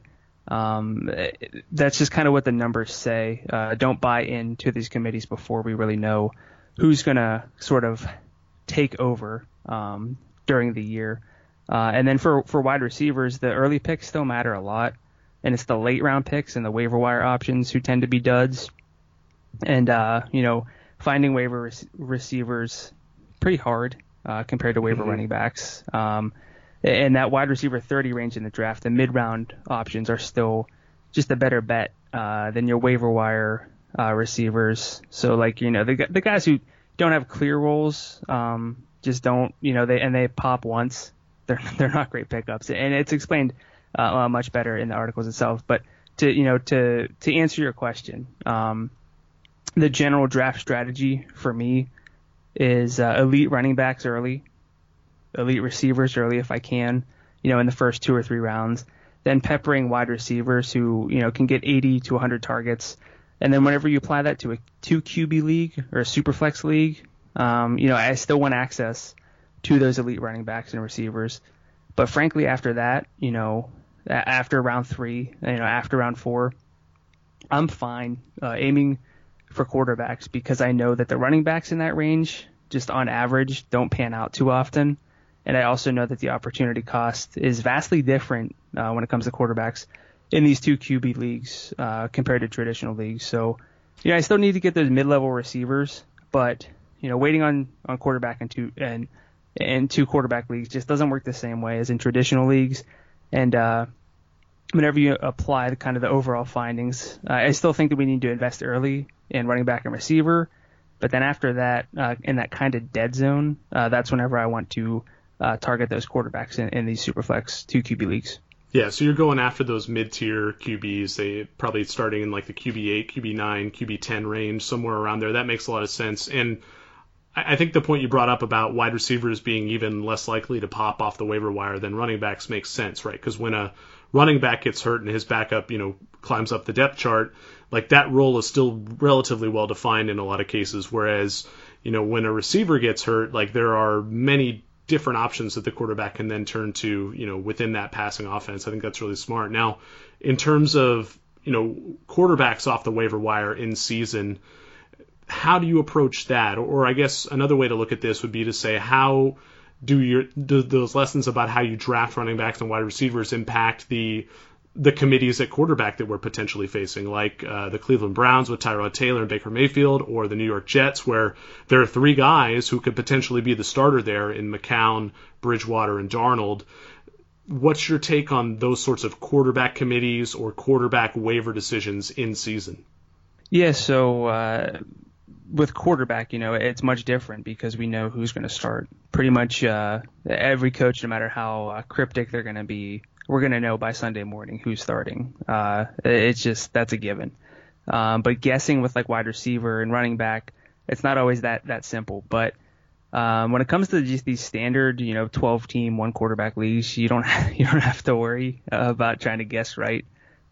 um, that's just kind of what the numbers say. Uh, don't buy into these committees before we really know who's going to sort of take over um, during the year. Uh, and then for, for wide receivers, the early picks still matter a lot. And it's the late round picks and the waiver wire options who tend to be duds. And, uh, you know, finding waiver re- receivers pretty hard uh, compared to waiver mm-hmm. running backs. Um, and that wide receiver 30 range in the draft, the mid round options are still just a better bet uh, than your waiver wire uh, receivers. So like you know the the guys who don't have clear roles, um, just don't you know they and they pop once. They're they're not great pickups, and it's explained uh, much better in the articles itself. But to you know to to answer your question, um, the general draft strategy for me is uh, elite running backs early, elite receivers early if I can, you know, in the first two or three rounds. Then peppering wide receivers who, you know, can get 80 to 100 targets. And then whenever you apply that to a two QB league or a super flex league, um, you know, I still want access to those elite running backs and receivers. But frankly, after that, you know, after round three, you know, after round four, I'm fine uh, aiming for quarterbacks because I know that the running backs in that range, just on average, don't pan out too often. And I also know that the opportunity cost is vastly different uh, when it comes to quarterbacks in these two QB leagues uh, compared to traditional leagues. So, you know, I still need to get those mid-level receivers, but you know, waiting on on quarterback and two and and two quarterback leagues just doesn't work the same way as in traditional leagues. And uh, whenever you apply the kind of the overall findings, uh, I still think that we need to invest early in running back and receiver. But then after that, uh, in that kind of dead zone, uh, that's whenever I want to uh, target those quarterbacks in, in these superflex two QB leagues. Yeah, so you're going after those mid-tier QBs. They probably starting in like the QB8, QB9, QB10 range, somewhere around there. That makes a lot of sense. And I think the point you brought up about wide receivers being even less likely to pop off the waiver wire than running backs makes sense, right? Because when a running back gets hurt and his backup, you know, climbs up the depth chart, like that role is still relatively well defined in a lot of cases. Whereas, you know, when a receiver gets hurt, like there are many different options that the quarterback can then turn to, you know, within that passing offense. I think that's really smart. Now, in terms of, you know, quarterbacks off the waiver wire in season, how do you approach that? Or I guess another way to look at this would be to say how do your do those lessons about how you draft running backs and wide receivers impact the the committees at quarterback that we're potentially facing, like uh, the Cleveland Browns with Tyrod Taylor and Baker Mayfield, or the New York Jets, where there are three guys who could potentially be the starter there in McCown, Bridgewater, and Darnold. What's your take on those sorts of quarterback committees or quarterback waiver decisions in season? Yeah, so uh, with quarterback, you know, it's much different because we know who's going to start. Pretty much uh, every coach, no matter how uh, cryptic they're going to be, we're going to know by Sunday morning who's starting. Uh, it's just that's a given. Um, but guessing with like wide receiver and running back, it's not always that that simple. But um, when it comes to just these standard, you know, 12 team one quarterback leagues, you don't you don't have to worry about trying to guess right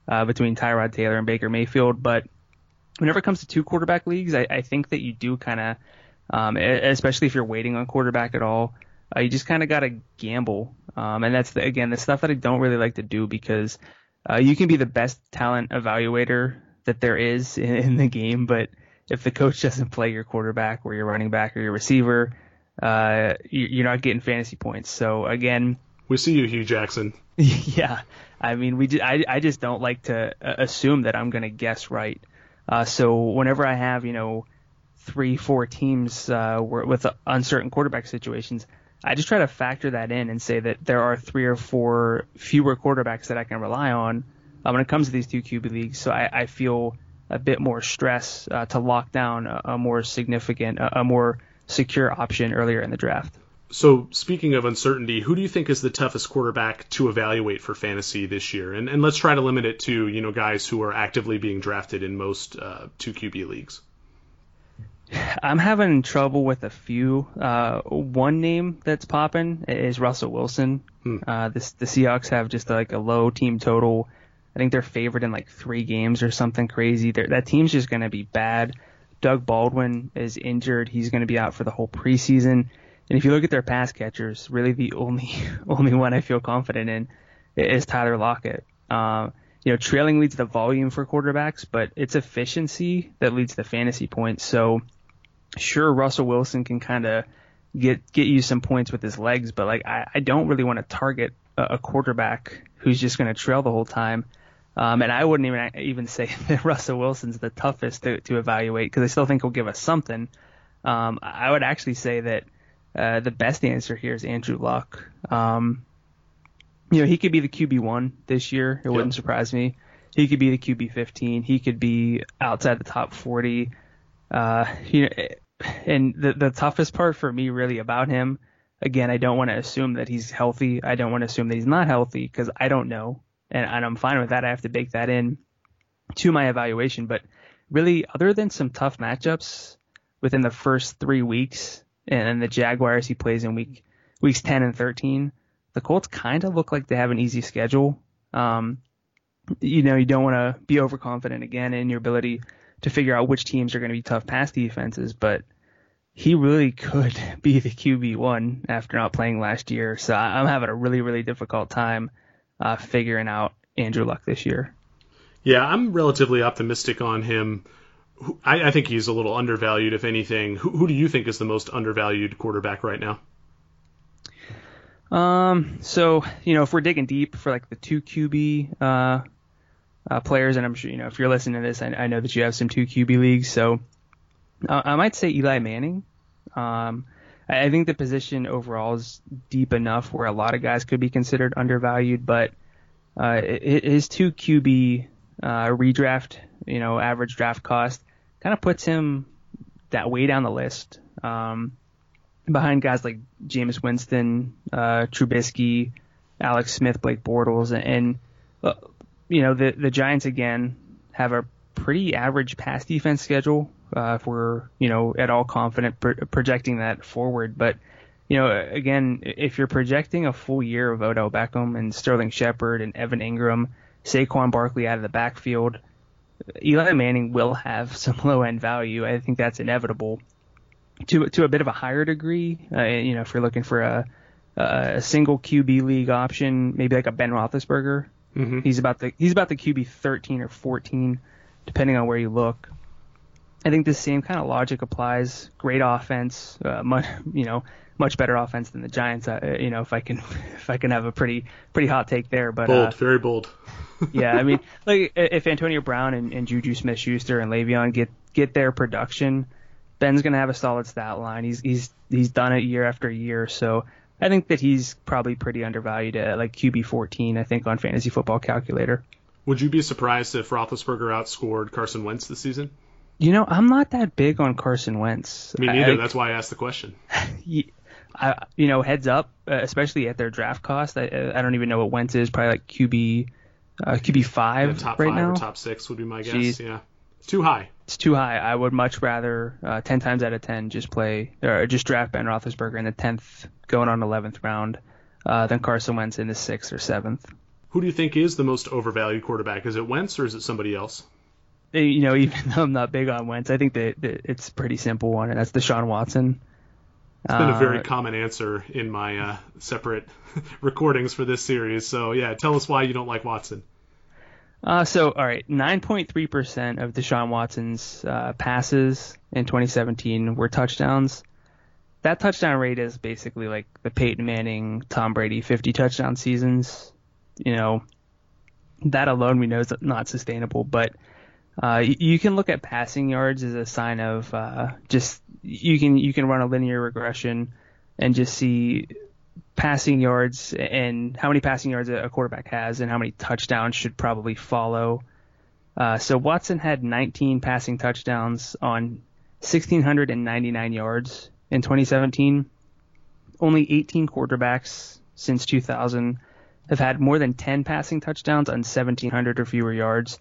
uh, between Tyrod Taylor and Baker Mayfield. But whenever it comes to two quarterback leagues, I, I think that you do kind of, um, especially if you're waiting on quarterback at all, uh, you just kind of got to gamble. Um, and that's the, again the stuff that I don't really like to do because uh, you can be the best talent evaluator that there is in, in, the game, but if the coach doesn't play your quarterback or your running back or your receiver, uh, you're not getting fantasy points. So again, we see you, Hue Jackson. yeah, I mean, we I I just don't like to uh, assume that I'm going to guess right. Uh, so whenever I have, you know, three, four teams uh, with uncertain quarterback situations, I just try to factor that in and say that there are three or four fewer quarterbacks that I can rely on uh, when it comes to these two QB leagues. So I, I feel a bit more stress uh, to lock down a, a more significant, a, a more secure option earlier in the draft. So speaking of uncertainty, who do you think is the toughest quarterback to evaluate for fantasy this year? And and let's try to limit it to you know guys who are actively being drafted in most uh, two QB leagues. I'm having trouble with a few. Uh, one name that's popping is Russell Wilson. Hmm. Uh, this, the Seahawks have just like a low team total. I think they're favored in like three games or something crazy. They're, that team's just going to be bad. Doug Baldwin is injured. He's going to be out for the whole preseason. And if you look at their pass catchers, really the only only one I feel confident in is Tyler Lockett. Uh, you know, trailing leads the volume for quarterbacks, but it's efficiency that leads the fantasy points. So sure, Russell Wilson can kind of get get you some points with his legs, but like I, I don't really want to target a, a quarterback who's just going to trail the whole time. Um, and I wouldn't even even say that Russell Wilson's the toughest to, to evaluate because I still think he'll give us something. Um, I would actually say that uh, the best answer here is Andrew Luck. Um, you know, he could be the QB one this year. It wouldn't surprise me. He could be the QB 15. He could be outside the top 40. Uh, you know, and the the toughest part for me really about him, again, I don't want to assume that he's healthy. I don't want to assume that he's not healthy because I don't know, and, and I'm fine with that. I have to bake that in to my evaluation. But really, other than some tough matchups within the first three weeks, and the Jaguars he plays in week weeks 10 and 13, the Colts kind of look like they have an easy schedule. Um, you know, you don't want to be overconfident again in your ability to figure out which teams are going to be tough pass defenses, but he really could be the QB one after not playing last year. So I'm having a really, really difficult time uh, figuring out Andrew Luck this year. Yeah, I'm relatively optimistic on him. I, I think he's a little undervalued, if anything. Who, who, do you think is the most undervalued quarterback right now? Um, so you know, if we're digging deep for like the two QB uh, uh, players, and I'm sure you know if you're listening to this, I, I know that you have some two QB leagues. So uh, I might say Eli Manning. Um, I, I think the position overall is deep enough where a lot of guys could be considered undervalued, but uh, his two QB uh, redraft, you know, average draft cost kind of puts him that way down the list. Um, behind guys like Jameis Winston, uh, Trubisky, Alex Smith, Blake Bortles, and, and uh, you know, the, the Giants again have a pretty average pass defense schedule. Uh, if we're, you know, at all confident pro- projecting that forward, but you know, again, if you're projecting a full year of Odell Beckham and Sterling Shepard and Evan Engram, Saquon Barkley out of the backfield, Eli Manning will have some low end value. I think that's inevitable. To to a bit of a higher degree, uh, you know, if you're looking for a a single QB league option, maybe like a Ben Roethlisberger, Mm-hmm. He's about the he's about the QB 13 or 14, depending on where you look. I think the same kind of logic applies. Great offense, uh, much you know much better offense than the Giants. Uh, you know if I can if I can have a pretty pretty hot take there, but bold, uh, very bold. yeah, I mean like if Antonio Brown and, and Juju Smith-Schuster and Le'Veon get get their production, Ben's gonna have a solid stat line. He's he's he's done it year after year, so I think that he's probably pretty undervalued at like QB 14, I think, on Fantasy Football Calculator. Would you be surprised if Roethlisberger outscored Carson Wentz this season? You know, I'm not that big on Carson Wentz. Me neither. I, That's why I asked the question. I, you know, heads up, uh, especially at their draft cost. I, I don't even know what Wentz is. Probably like QB, uh, QB five yeah, top right five now. Or top six would be my guess. Jeez. Yeah, too high. It's too high. I would much rather uh, ten times out of ten just play or just draft Ben Roethlisberger in the tenth, going on eleventh round, uh, than Carson Wentz in the sixth or seventh. Who do you think is the most overvalued quarterback? Is it Wentz or is it somebody else? You know, even though I'm not big on Wentz, I think that, it's a pretty simple one, and that's Deshaun Watson. It's been a very uh, common answer in my uh, separate recordings for this series. So yeah, tell us why you don't like Watson. Uh, so, all right, 9.3% of Deshaun Watson's uh, passes in 2017 were touchdowns. That touchdown rate is basically like the Peyton Manning, Tom Brady 50 touchdown seasons. You know, that alone we know is not sustainable, but uh, you, you, can look at passing yards as a sign of uh, just you can you can run a linear regression and just see passing yards and how many passing yards a quarterback has and how many touchdowns should probably follow. Uh, so Watson had 19 passing touchdowns on 1,699 yards in 2017. Only 18 quarterbacks since 2000 have had more than 10 passing touchdowns on 1,700 or fewer yards.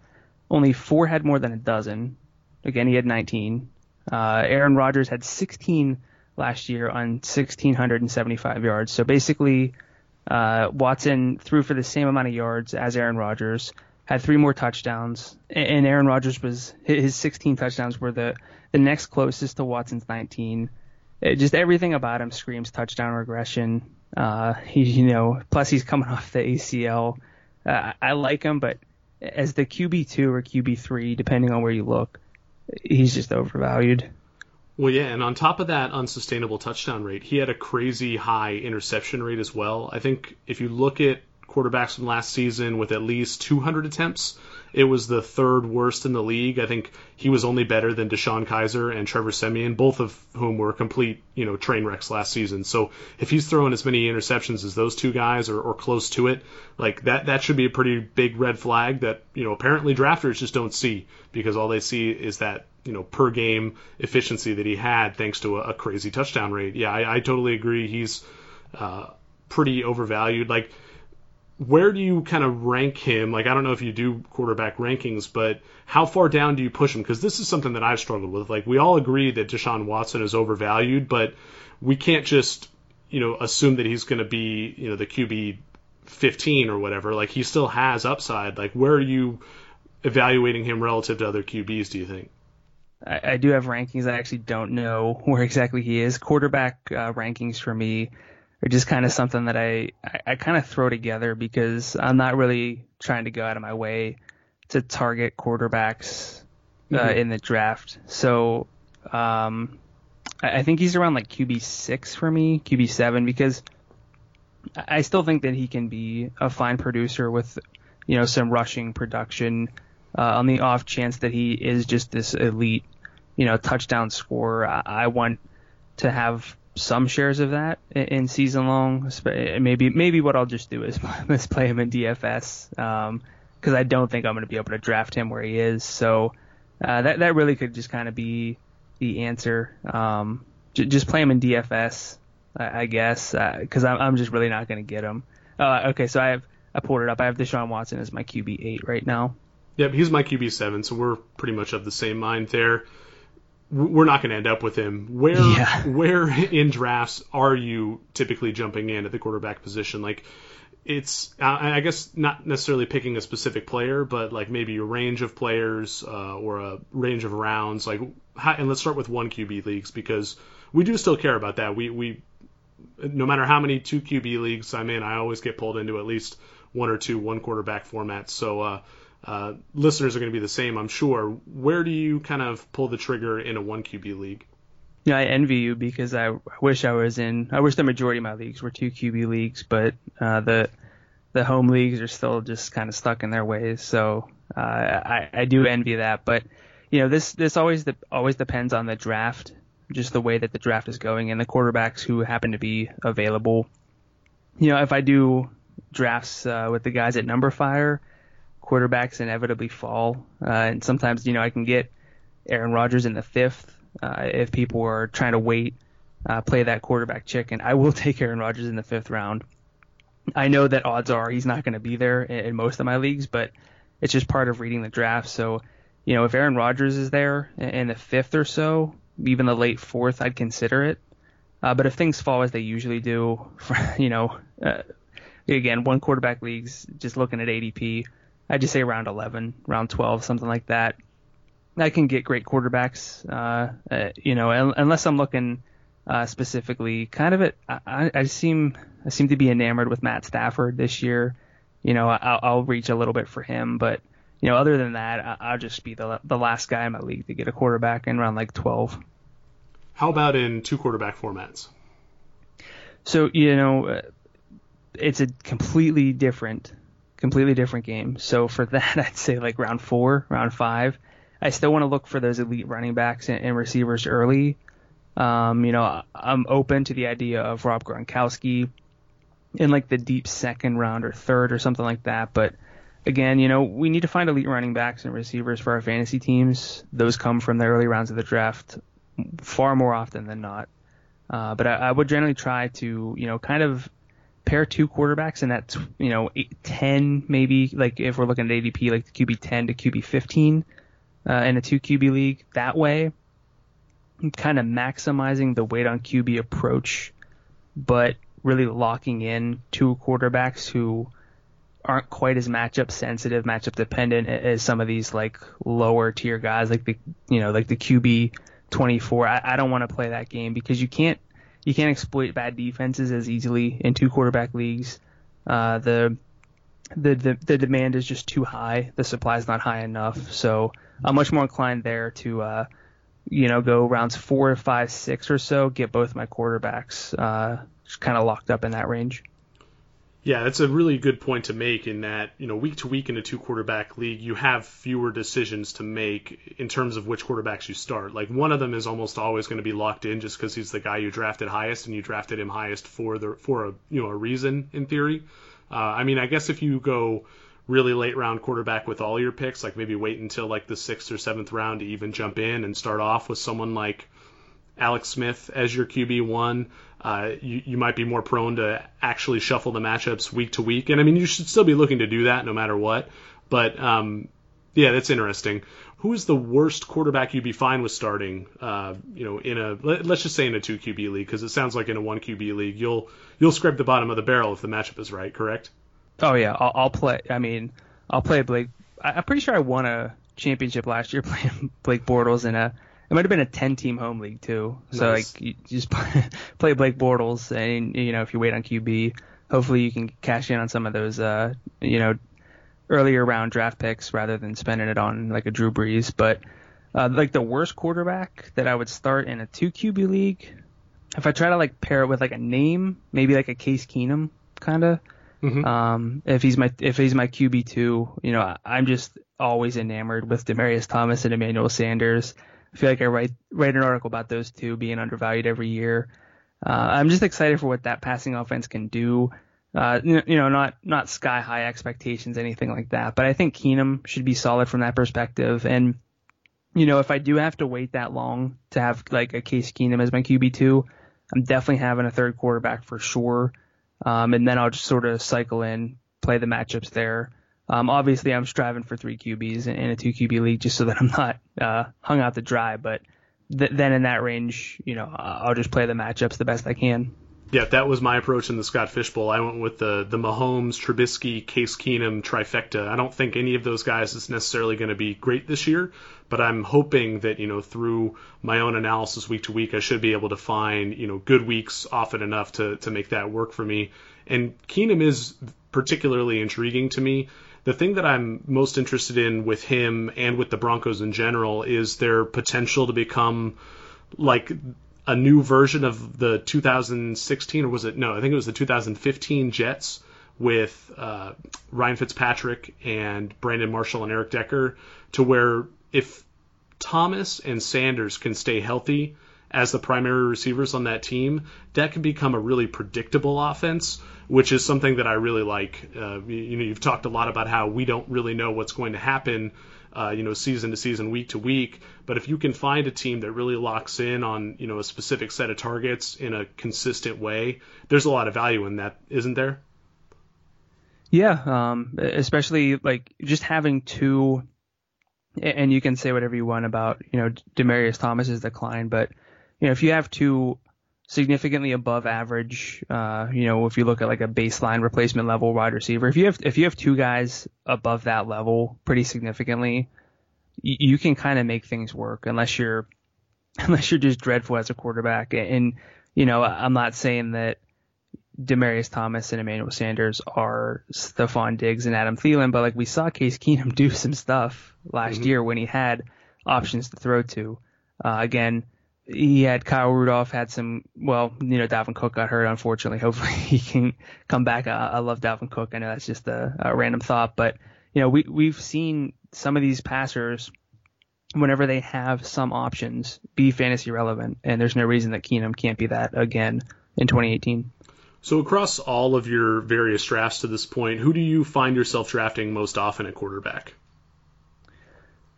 Only four had more than a dozen. Again, he had 19. Uh, Aaron Rodgers had 16 last year on 1,675 yards. So basically, uh, Watson threw for the same amount of yards as Aaron Rodgers, had three more touchdowns, and Aaron Rodgers was his 16 touchdowns were the the next closest to Watson's 19. It, just everything about him screams touchdown regression. Uh, he, you know, plus he's coming off the ACL. Uh, I like him, but as the QB two or QB three, depending on where you look, he's just overvalued. Well, yeah, and on top of that unsustainable touchdown rate, he had a crazy high interception rate as well. I think if you look at quarterbacks from last season with at least 200 attempts. It was the third worst in the league. I think he was only better than DeShone Kizer and Trevor Siemian, both of whom were complete, you know, train wrecks last season. So if he's throwing as many interceptions as those two guys or, or close to it, like that, that should be a pretty big red flag that, you know, apparently drafters just don't see because all they see is that you know per game efficiency that he had thanks to a, a crazy touchdown rate. Yeah, I, I totally agree. He's uh, pretty overvalued. Like where do you kind of rank him? Like, I don't know if you do quarterback rankings, but how far down do you push him? Because this is something that I've struggled with. Like, we all agree that Deshaun Watson is overvalued, but we can't just, you know, assume that he's going to be, you know, the QB 15 or whatever. Like, he still has upside. Like, where are you evaluating him relative to other QBs, do you think? I, I do have rankings. I actually don't know where exactly he is. Quarterback uh, rankings for me are just kind of something that I, I, I kind of throw together because I'm not really trying to go out of my way to target quarterbacks uh, mm-hmm. in the draft. So um, I, I think he's around like QB six for me, QB seven, because I still think that he can be a fine producer with you know some rushing production. Uh, on the off chance that he is just this elite, you know, touchdown scorer, I, I want to have some shares of that in season long. Maybe maybe what I'll just do is, is play him in DFS because um, I don't think I'm going to be able to draft him where he is. So uh, that that really could just kind of be the answer. Um, j- just play him in DFS, I, I guess, because uh, I'm, I'm just really not going to get him. Uh, okay, so I have I pulled it up. I have Deshaun Watson as my QB eight right now. Yep, he's my QB seven, so we're pretty much of the same mind there we're not going to end up with him. Where yeah. where in drafts are you typically jumping in at the quarterback position? Like it's I guess not necessarily picking a specific player, but like maybe a range of players uh, or a range of rounds. Like how, and let's start with one QB leagues because we do still care about that. We we no matter how many two QB leagues I'm in, I always get pulled into at least one or two one quarterback formats. So uh, uh, listeners are going to be the same, I'm sure. Where do you kind of pull the trigger in a one QB league? Yeah, I envy you because I wish I was in. I wish the majority of my leagues were two QB leagues, but uh, the the home leagues are still just kind of stuck in their ways. So uh, I I do envy that, but you know this this always the, always depends on the draft, just the way that the draft is going and the quarterbacks who happen to be available. You know, if I do drafts uh, with the guys at Numberfire, quarterbacks inevitably fall. Uh, and sometimes, you know, I can get Aaron Rodgers in the fifth uh, if people are trying to wait, uh, play that quarterback chicken. I will take Aaron Rodgers in the fifth round. I know that odds are he's not going to be there in, in, most of my leagues, but it's just part of reading the draft. So, you know, if Aaron Rodgers is there in the fifth or so, even the late fourth, I'd consider it. Uh, but if things fall as they usually do, you know, uh, again, one quarterback leagues, just looking at ADP, I just say round 11, round 12, something like that. I can get great quarterbacks, uh, uh, you know, unless I'm looking uh, specifically. Kind of it. I, I, seem I seem to be enamored with Matt Stafford this year. You know, I'll, I'll reach a little bit for him, but you know, other than that, I'll just be the the last guy in my league to get a quarterback in around like 12. How about in two quarterback formats? So you know, uh, it's a completely different completely different game. So for that, I'd say like round four, round five. I still want to look for those elite running backs and, and receivers early. Um, you know, I'm open to the idea of Rob Gronkowski in like the deep second round or third or something like that. But again, you know, we need to find elite running backs and receivers for our fantasy teams. Those come from the early rounds of the draft far more often than not. Uh, but I, I, would generally try to, you know, kind of pair two quarterbacks and that's you know eight, 10 maybe like if we're looking at ADP like the QB 10 to QB 15 uh, in a two QB league that way kind of maximizing the wait on QB approach but really locking in two quarterbacks who aren't quite as matchup sensitive, matchup dependent as some of these like lower tier guys, like the you know like the QB 24. I, I don't want to play that game because you can't you can't exploit bad defenses as easily in two quarterback leagues. Uh, the, the the the demand is just too high. The supply is not high enough. So I'm much more inclined there to uh, you know go rounds four, five, six or so, get both my quarterbacks uh, kind of locked up in that range. Yeah, that's a really good point to make in that, you know, week to week in a two quarterback league, you have fewer decisions to make in terms of which quarterbacks you start. Like one of them is almost always going to be locked in just because he's the guy you drafted highest and you drafted him highest for the for a you know a reason in theory. Uh, I mean, I guess if you go really late round quarterback with all your picks, like maybe wait until like the sixth or seventh round to even jump in and start off with someone like Alex Smith as your QB one, uh, you, you might be more prone to actually shuffle the matchups week to week. And I mean, you should still be looking to do that no matter what. But um, yeah, that's interesting. Who is the worst quarterback you'd be fine with starting? Uh, you know, in a let, us just say in a two QB league, because it sounds like in a one QB league, you'll you'll scrape the bottom of the barrel if the matchup is right. Correct? Oh yeah, I'll, I'll play. I mean, I'll play Blake. I'm pretty sure I won a championship last year playing Blake Bortles in a it might have been a 10 team home league too. So nice. like you just play Blake Bortles and you know if you wait on QB, hopefully you can cash in on some of those uh you know earlier round draft picks rather than spending it on like a Drew Brees. But uh, like the worst quarterback that I would start in a two QB league, if I try to like pair it with like a name, maybe like a Case Keenum kind of. Mm-hmm. Um, if he's my if he's my QB two, you know I'm just always enamored with Demaryius Thomas and Emmanuel Sanders. I feel like I write write an article about those two being undervalued every year. Uh, I'm just excited for what that passing offense can do. Uh, you know, not not sky high expectations, anything like that. But I think Keenum should be solid from that perspective. And you know, if I do have to wait that long to have like a Case Keenum as my QB two, I'm definitely having a third quarterback for sure. Um, and then I'll just sort of cycle in, play the matchups there. Um, obviously, I'm striving for three QBs in a two QB league just so that I'm not uh, hung out to dry. But th- then in that range, you know, I'll just play the matchups the best I can. Yeah, that was my approach in the Scott Fish Bowl. I went with the the Mahomes, Trubisky, Case Keenum trifecta. I don't think any of those guys is necessarily going to be great this year, but I'm hoping that you know through my own analysis week to week, I should be able to find you know good weeks often enough to to make that work for me. And Keenum is particularly intriguing to me the thing that I'm most interested in with him and with the Broncos in general is their potential to become like a new version of the 2016 or was it no I think it was the 2015 Jets with uh, Ryan Fitzpatrick and Brandon Marshall and Eric Decker to where if Thomas and Sanders can stay healthy as the primary receivers on that team, that can become a really predictable offense, which is something that I really like. Uh, you know, you've talked a lot about how we don't really know what's going to happen, uh, you know, season to season, week to week. But if you can find a team that really locks in on, you know, a specific set of targets in a consistent way, there's a lot of value in that, isn't there? Yeah, um, especially like just having two, and you can say whatever you want about, you know, Demaryius Thomas's decline, but you know, if you have two significantly above average, uh, you know, if you look at like a baseline replacement level wide receiver, if you have if you have two guys above that level pretty significantly, you, you can kind of make things work unless you're unless you're just dreadful as a quarterback. And you know, I'm not saying that Demaryius Thomas and Emmanuel Sanders are Stefon Diggs and Adam Thielen, but like we saw Case Keenum do some stuff last mm-hmm. year when he had options to throw to. Uh, again, he had Kyle Rudolph had some well, you know, Dalvin Cook got hurt unfortunately. Hopefully he can come back. I, I love Dalvin Cook. I know that's just a, a random thought, but you know, we we've seen some of these passers whenever they have some options be fantasy relevant, and there's no reason that Keenum can't be that again in 2018. So across all of your various drafts to this point, who do you find yourself drafting most often at quarterback?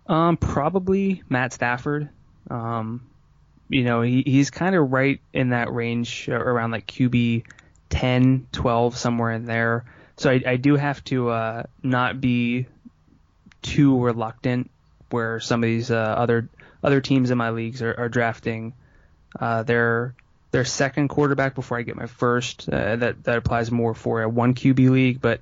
Um, probably Matt Stafford. Um, you know, he, he's kind of right in that range around like QB 10, 12, somewhere in there. So I, I do have to uh, not be too reluctant where some of these uh, other other teams in my leagues are, are drafting uh, their their second quarterback before I get my first. Uh, that that applies more for a one QB league, but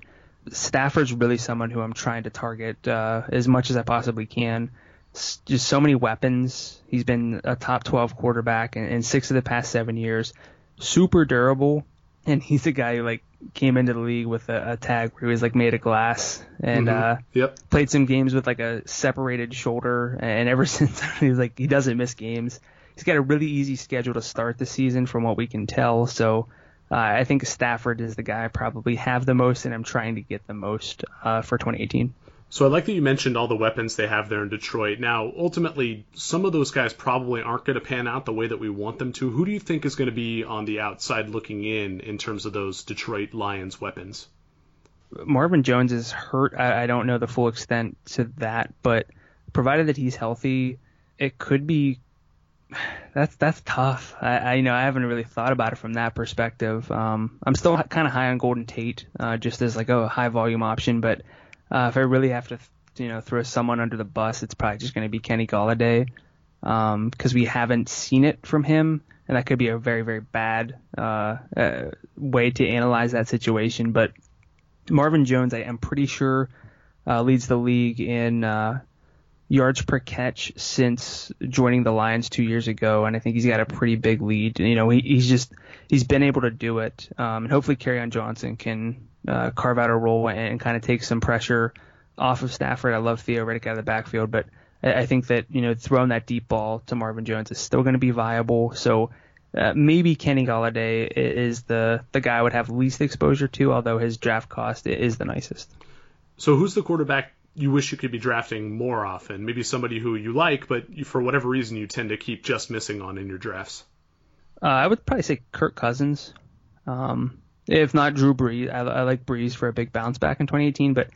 Stafford's really someone who I'm trying to target uh, as much as I possibly can. Just so many weapons. He's been a top 12 quarterback in, in six of the past seven years. Super durable, and he's a guy who like came into the league with a, a tag where he was like made of glass and mm-hmm. uh, yep. played some games with like a separated shoulder. And ever since he's like he doesn't miss games. He's got a really easy schedule to start the season from what we can tell. So uh, I think Stafford is the guy I probably have the most, and I'm trying to get the most uh, for 2018. So I like that you mentioned all the weapons they have there in Detroit. Now, ultimately, some of those guys probably aren't going to pan out the way that we want them to. Who do you think is going to be on the outside looking in in terms of those Detroit Lions weapons? Marvin Jones is hurt. I, I don't know the full extent to that, but provided that he's healthy, it could be that's that's tough. I, I you know I haven't really thought about it from that perspective. Um, I'm still kind of high on Golden Tate, uh, just as like a high volume option. But uh, if I really have to, you know, throw someone under the bus, it's probably just going to be Kenny Golladay, because um, we haven't seen it from him, and that could be a very very bad uh, uh, way to analyze that situation. But Marvin Jones, I am pretty sure uh, leads the league in uh, yards per catch since joining the Lions two years ago, and I think he's got a pretty big lead. You know, he, he's just he's been able to do it, um, and hopefully Kerryon Johnson can uh, carve out a role and, and kind of take some pressure off of Stafford. I love Theo Riddick out of the backfield, but I, I think that you know throwing that deep ball to Marvin Jones is still going to be viable. So. Uh, maybe Kenny Golladay is the the guy I would have least exposure to, although his draft cost is the nicest. So who's the quarterback you wish you could be drafting more often. Maybe somebody who you like, but you, for whatever reason you tend to keep just missing on in your drafts. Uh, I would probably say Kirk Cousins. Um, if not Drew Brees, I, I, like Brees for a big bounce back in 2018, but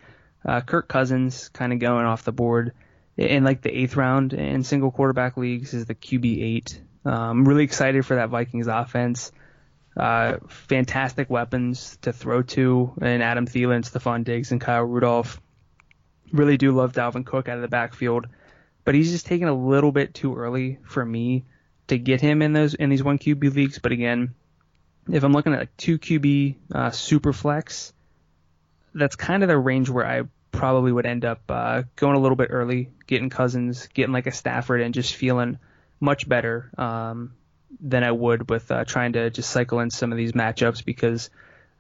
uh, Kirk Cousins kind of going off the board in like the eighth round in single quarterback leagues is the QB eight. Um, really excited for that Vikings offense. Uh, fantastic weapons to throw to, and Adam Thielen, Stefon Diggs, and Kyle Rudolph Really do love Dalvin Cook out of the backfield, but he's just taken a little bit too early for me to get him in those in these one QB leagues. But again, if I'm looking at like two QB uh, super flex, that's kind of the range where I probably would end up uh, going a little bit early, getting Cousins, getting like a Stafford, and just feeling much better um, than I would with uh, trying to just cycle in some of these matchups because,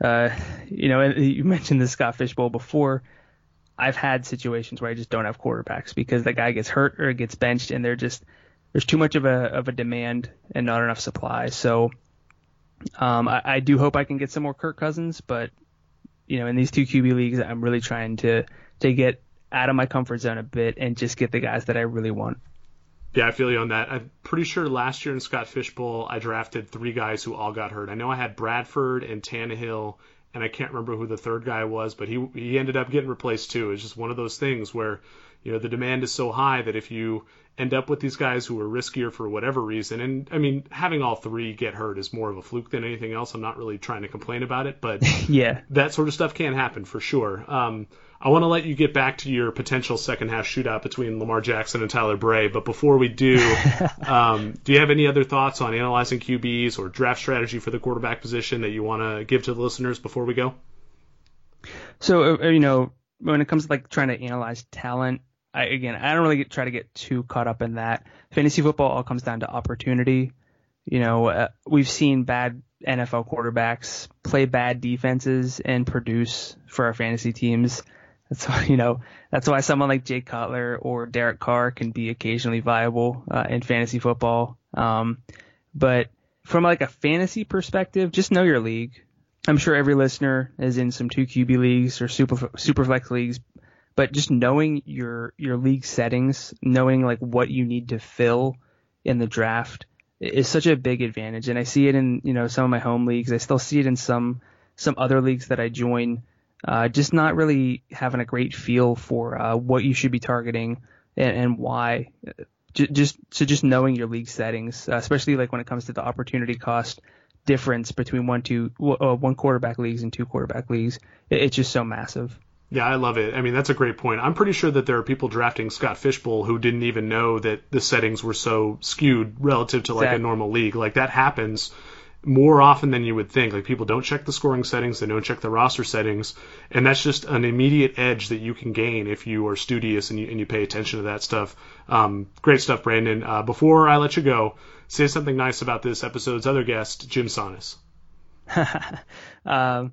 uh, you know, you mentioned the Scott Fish Bowl before. I've had situations where I just don't have quarterbacks because the guy gets hurt or gets benched, and they're just there's too much of a of a demand and not enough supply. So um, I, I do hope I can get some more Kirk Cousins, but you know, in these two QB leagues, I'm really trying to to get out of my comfort zone a bit and just get the guys that I really want. Yeah, I feel you on that. I'm pretty sure last year in Scott Fish Bowl, I drafted three guys who all got hurt. I know I had Bradford and Tannehill and I can't remember who the third guy was, but he he ended up getting replaced too. It's just one of those things where you know the demand is so high that if you end up with these guys who are riskier for whatever reason, and I mean having all three get hurt is more of a fluke than anything else. I'm not really trying to complain about it, but yeah, that sort of stuff can happen for sure. Um, I want to let you get back to your potential second half shootout between Lamar Jackson and Tyler Bray. But before we do, um, do you have any other thoughts on analyzing QBs or draft strategy for the quarterback position that you want to give to the listeners before we go? So, uh, you know, when it comes to like trying to analyze talent, I, again, I don't really get, try to get too caught up in that. Fantasy football all comes down to opportunity. You know, uh, we've seen bad NFL quarterbacks play bad defenses and produce for our fantasy teams. That's why you know that's why someone like Jay Cutler or Derek Carr can be occasionally viable uh, in fantasy football. Um, but from like a fantasy perspective, just know your league. I'm sure every listener is in some two QB leagues or super super flex leagues, but just knowing your your league settings, knowing like what you need to fill in the draft is such a big advantage. And I see it in you know some of my home leagues. I still see it in some some other leagues that I join uh, just not really having a great feel for uh, what you should be targeting and, and why. just so just knowing your league settings, uh, especially like when it comes to the opportunity cost difference between one two uh, one quarterback leagues and two quarterback leagues, it, it's just so massive. Yeah, I love it. I mean, that's a great point. I'm pretty sure that there are people drafting Scott Fish Bowl who didn't even know that the settings were so skewed relative to like exactly. a normal league. Like that happens more often than you would think. Like people don't check the scoring settings, they don't check the roster settings, and that's just an immediate edge that you can gain if you are studious and you, and you pay attention to that stuff. Um, great stuff, Brandon. Uh, before I let you go, say something nice about this episode's other guest, Jim Sannes. um,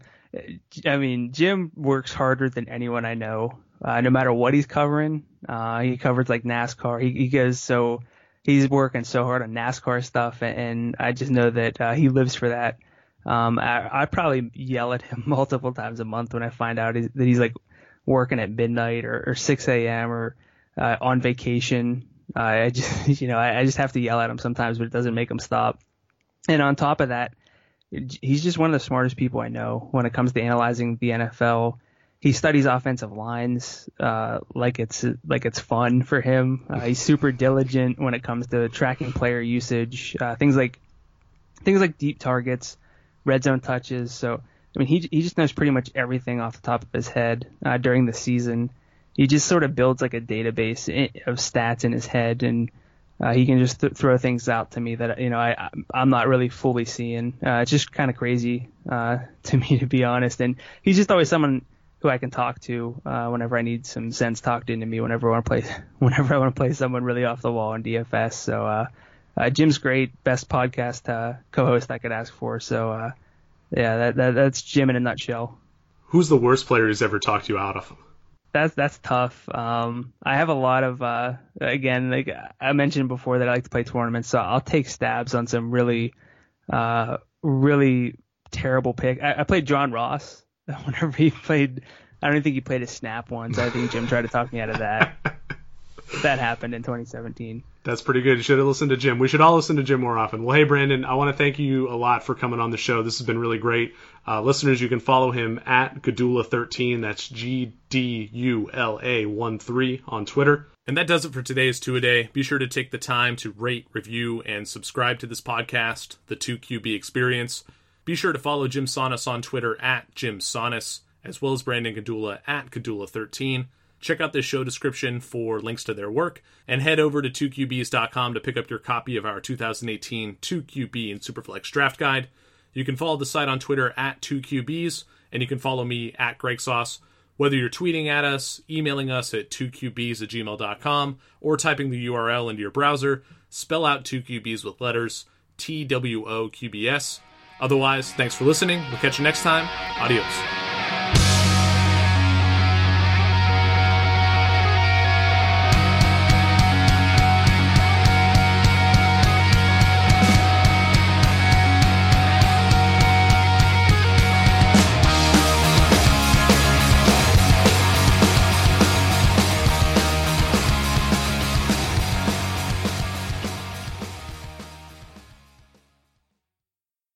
I mean, Jim works harder than anyone I know. Uh, no matter what he's covering, uh, he covers like NASCAR. He, he goes so he's working so hard on NASCAR stuff, and, and I just know that uh, he lives for that. Um, I, I probably yell at him multiple times a month when I find out that he's like working at midnight or, or 6 a.m. or uh, on vacation. Uh, I just, you know, I, I just have to yell at him sometimes, but it doesn't make him stop. And on top of that, he's just one of the smartest people I know when it comes to analyzing the NFL he studies offensive lines uh, like it's like it's fun for him. Uh, he's super diligent when it comes to tracking player usage, uh, things like things like deep targets, red zone touches. So I mean, he he just knows pretty much everything off the top of his head uh, during the season. He just sort of builds like a database of stats in his head, and uh, he can just th- throw things out to me that you know I I'm not really fully seeing. Uh, it's just kind of crazy to me to be honest, and he's just always someone who I can talk to uh, whenever I need some sense talked into me. Whenever I want to play, whenever I want to play someone really off the wall in DFS. So uh, uh, Jim's great, best podcast uh, co-host I could ask for. So uh, yeah, that, that, that's Jim in a nutshell. Who's the worst player who's ever talked you out of? That's that's tough. Um, I have a lot of uh, again, like I mentioned before that I like to play tournaments, so I'll take stabs on some really, uh, really terrible pick. I, I played John Ross whenever he played. I don't think he played a snap once. I think Jim tried to talk me out of that. that happened in 2017. That's pretty good. You should have listened to Jim. We should all listen to Jim more often. Well, hey, Brandon, I want to thank you a lot for coming on the show. This has been really great. Uh, listeners, you can follow him at Gdula13. That's G D U L A 1 3 on Twitter. And that does it for today's Two A Day. Be sure to take the time to rate, review, and subscribe to this podcast, The 2QB Experience. Be sure to follow Jim Sannes on Twitter at Jim Sannes, as well as Brandon Gdula at Gdula13. Check out this show description for links to their work, and head over to 2QBs.com to pick up your copy of our 2018 2QB and Superflex Draft Guide. You can follow the site on Twitter at 2QBs, and you can follow me at Greg Sauce. Whether you're tweeting at us, emailing us at 2QBs at gmail.com, or typing the URL into your browser, spell out 2QBs with letters T W O Q B S. Otherwise, thanks for listening. We'll catch you next time. Adios.